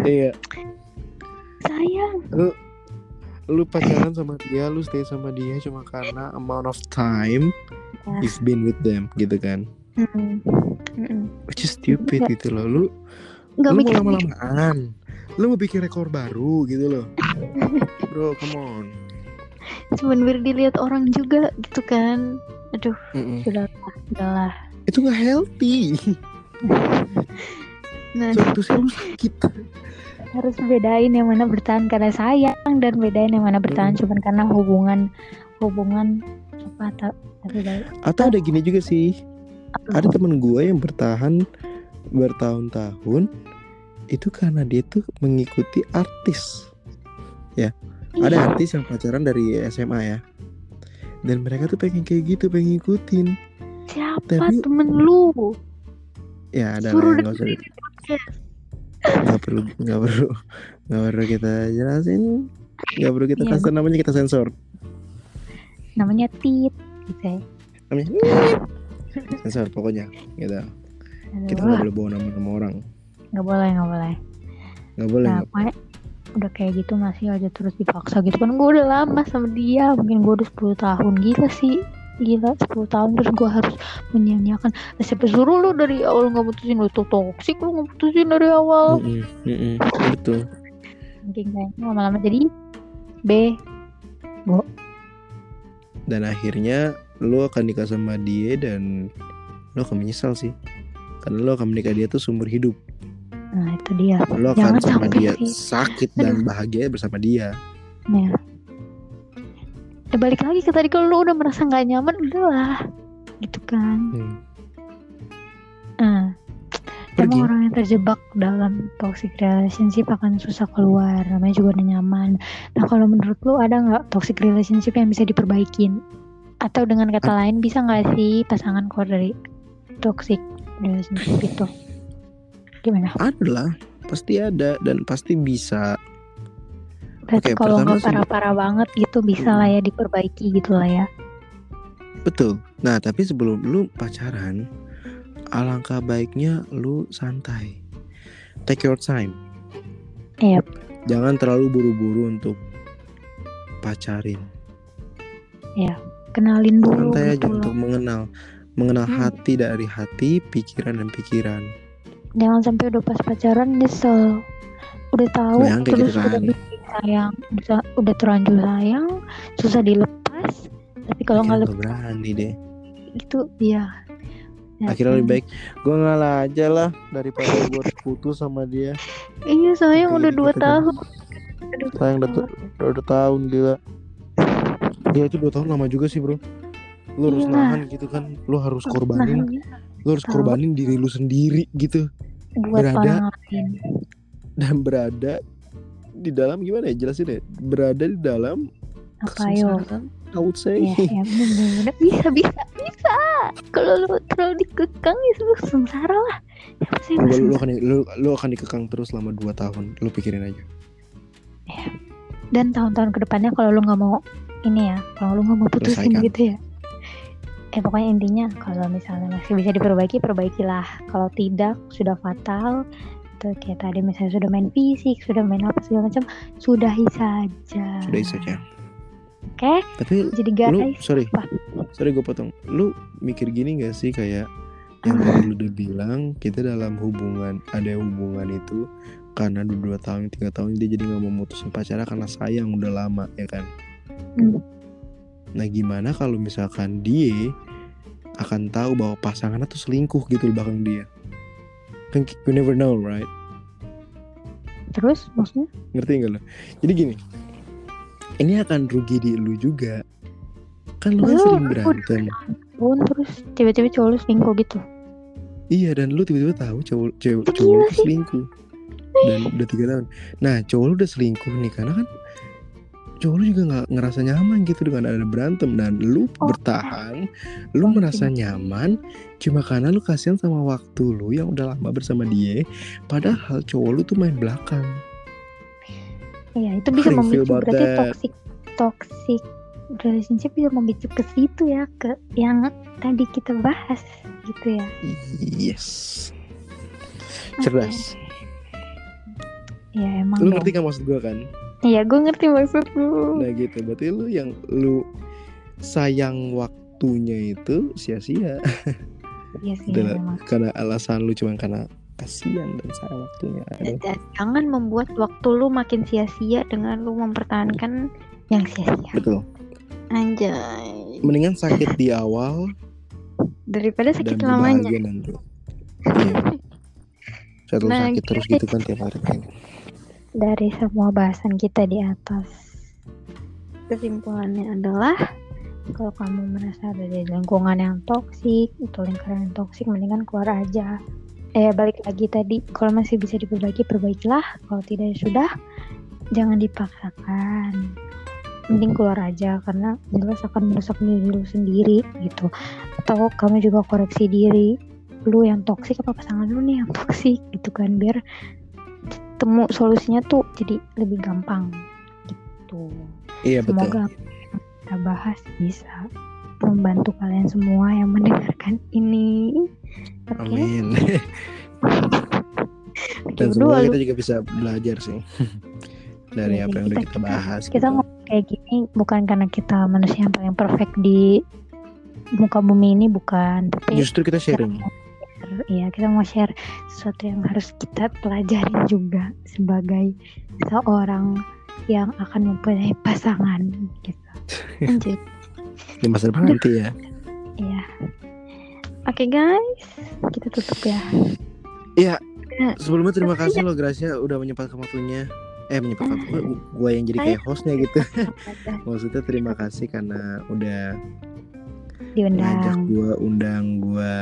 Iya. Sayang. Lu pacaran sama dia lu stay sama dia cuma karena amount of time Ya. you've been with them gitu kan. Mm-mm. which is stupid Nggak. gitu loh. Lu nggak lu mau lama-lamaan. Lu mau bikin rekor baru gitu loh. Bro come on. Cuman biar dilihat orang juga gitu kan. Aduh sudah udahlah itu nggak healthy. Nah. Suatu saat lu sakit harus bedain yang mana bertahan karena sayang dan bedain yang mana bertahan cuman karena hubungan hubungan apa tapi baik. Atau ada gini juga sih ada temen gue yang bertahan bertahun-tahun itu karena dia tuh mengikuti artis. Ada Iya, artis yang pacaran dari SMA ya dan mereka tuh pengen kayak gitu pengen ngikutin. Siapa tapi- temen lu? Ya ada Suruh yang usah nggak perlu nggak perlu nggak perlu kita jelasin. Nggak perlu kita Iya, kasih namanya kita sensor. Namanya tit gitu ya. Namanya sensor pokoknya gitu. Kita Aduh, nggak boleh bawa nama-nama orang. Nggak boleh nggak boleh. Nggak boleh nah pokoknya udah kayak gitu masih aja terus dipaksa gitu kan. Gue udah lama sama dia mungkin gue udah 10 tahun gila sih gila 10 tahun terus gue harus menyanyiakan "Eh, siapa suruh lu dari awal nggak putusin lu. Tuh toksik lu nggak putusin dari awal. Betul. Mungkin kayaknya lama-lama jadi B. Dan akhirnya lo akan nikah sama dia dan lo akan menyesal sih. Karena lo akan menikah dia tuh seumur hidup. Nah itu dia. Lo akan Jangan sama dia sih. sakit dan bahagia bersama dia. Ya ya balik lagi ke tadi kalau lu udah merasa nggak nyaman udahlah gitu kan Hmm. nah Pergi. Emang orang yang terjebak dalam toxic relationship akan susah keluar, namanya juga udah nyaman. Nah kalau menurut lu ada nggak toxic relationship yang bisa diperbaikin? Atau dengan kata lain bisa nggak sih pasangan keluar dari toxic relationship itu? Gimana? ada lah pasti ada dan pasti bisa Berarti Oke, kalau nggak parah-parah banget gitu bisa lah ya diperbaiki gitu lah ya. betul nah tapi sebelum lu pacaran alangkah baiknya lu santai take your time Iya. jangan terlalu buru-buru untuk pacarin Kenalin dulu santai aja loh. untuk mengenal mengenal Hmm. hati dari hati pikiran dan pikiran Jangan sampai udah pas pacaran nyesel. Udah tahu Nah, terus gitu udah kan. bikin sayang, udah, udah terlanjur sayang, susah dilepas. Tapi kalau nggak Akhirnya lepas nggak berani deh itu ya. Ya akhirnya lebih kan. baik gue ngalah aja lah daripada gue putus sama dia Iya sayang Kayak udah gitu dua tahun. Aduh, sayang udah, udah, tahun gila ya itu dua tahun lama juga sih bro lu harus Iya. nahan gitu kan lu harus korbanin Nah, lu harus tahu. korbanin diri lu sendiri gitu buat berada orang lain. dan berada di dalam gimana ya jelasin ya berada di dalam Apa yo? I would say Ya, ya bener-bener bisa bisa bisa. Kalau lu terlalu dikekang ya lu sengsara lah. Nggak lu, akan lu, lu akan dikekang terus selama 2 tahun lu pikirin aja Dan tahun-tahun ke depannya kalau lu nggak mau ini ya, kalau lu nggak mau putusin Selesaikan. gitu ya. Eh pokoknya intinya kalau misalnya masih bisa diperbaiki, perbaikilah. Kalau tidak sudah fatal, itu kayak tadi misalnya sudah main fisik, sudah main apa segala macam, sudahi saja. sudah itu aja Oke, tapi jadi lu guys, sorry. Apa? sorry gue potong. Lu mikir gini gak sih kayak yang tadi lu udah bilang kita dalam hubungan ada hubungan itu karena udah dua tahun tiga tahun dia jadi nggak mau mutusin pacarnya karena sayang udah lama ya kan? Hmm. nah gimana kalau misalkan dia akan tahu bahwa pasangannya tuh selingkuh gitu di belakang dia kan you never know right terus maksudnya? ngerti nggak lo jadi gini ini akan rugi di lu juga kan lu kan sering berantem Pun terus tiba-tiba cowok lu selingkuh gitu. Iya dan lu tiba-tiba tahu cowok cowok lu sih. selingkuh dan udah tiga tahun. Nah cowok lu udah selingkuh nih karena kan cowok lu juga nggak ngerasa nyaman gitu dengan ada berantem dan lu Oh. bertahan, lu Oh, merasa iya. nyaman cuma karena lu kasihan sama waktu lu yang udah lama bersama dia, padahal cowok lu tuh main belakang. Iya, itu bisa memicu berarti that? toxic toxic relationship bisa memicu ke situ ya ke yang tadi kita bahas gitu ya. Yes, cerdas. Ya emang. Lu ngerti kan maksud gue kan? Iya, gue ngerti maksud lu. Nah gitu, berarti lu yang lu sayang waktunya itu sia-sia. Iya sih karena alasan lu cuma karena kasihan dan sayang waktunya. Dan jangan membuat waktu lu makin sia-sia dengan lu mempertahankan yang sia-sia. betul Anjay. mendingan sakit di awal Daripada dan sakit lamanya. berbahagia nanti iya. Satu Nah, sakit terus gitu kan tiap hari Dari semua bahasan kita di atas, kesimpulannya adalah kalau kamu merasa ada di lingkungan yang toksik, atau lingkaran yang toksik, mendingan keluar aja. Eh, balik lagi tadi, kalau masih bisa diperbaiki, perbaikilah. Kalau tidak ya sudah, jangan dipaksakan. Mending keluar aja, karena jelas akan merusak diri lu sendiri gitu. Atau kamu juga koreksi diri, lu yang toksik apa pasangan lu nih yang toksik gitu kan, biar temu solusinya tuh jadi lebih gampang gitu. iya betul Semoga apa yang kita bahas bisa membantu kalian semua yang mendengarkan ini. Oke. amin dan berdua semoga kita juga bisa belajar sih dari Iya, apa yang kita- udah kita kita- bahas kita gitu. ngomong kayak gini bukan karena kita manusia yang paling perfect di muka bumi ini bukan, tapi justru kita kita sharing mau share- Iya, kita mau share sesuatu yang harus kita pelajarin juga sebagai seorang yang akan mempunyai pasangan gitu. Anjir. di masa depan nanti ya Iya. Oke guys, kita tutup ya. Iya. Ya, sebelumnya terima kasih loh Gracia udah menyempatkan waktunya eh menyempatkan waktu gue yang jadi kayak hostnya gitu maksudnya terima kasih karena udah ngajak diundang. gue undang gue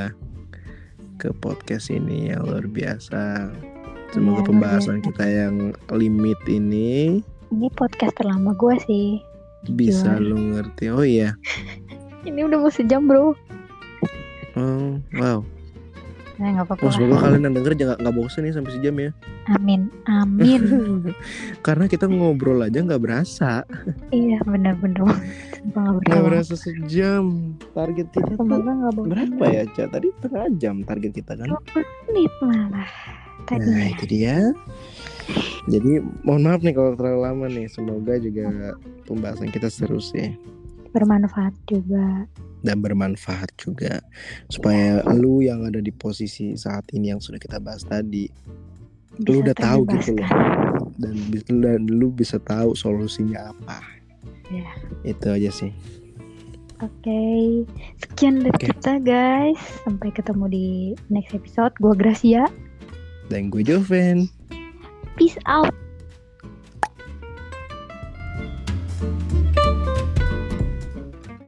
ke podcast ini yang luar biasa. Semoga luar pembahasan biasa. kita yang limit ini Ini podcast terlama gue sih. bisa Gimana? lu ngerti. Oh iya. Ini udah mau sejam bro. Oh wow. Nah apa-apa Oh, semoga kalian yang denger jangan nggak bosen ya sampai sejam ya. Amin, amin. Karena kita ngobrol aja nggak berasa. iya benar-benar. Nggak berasa sejam. Target kita nggak berapa ya, Ca? Tadi setengah jam target kita kan. 20 menit malah. Tadi Nah itu dia. Jadi mohon maaf nih kalau terlalu lama nih. Semoga juga pembahasan kita seru sih. bermanfaat juga. Dan bermanfaat juga supaya lu yang ada di posisi saat ini yang sudah kita bahas tadi lu Bisa udah tahu gitu loh dan dan lu bisa tahu solusinya apa Ya. itu aja sih Oke, sekian dari Oke. kita guys. Sampai ketemu di next episode. Gua Gracia. dan gue Joven Peace out.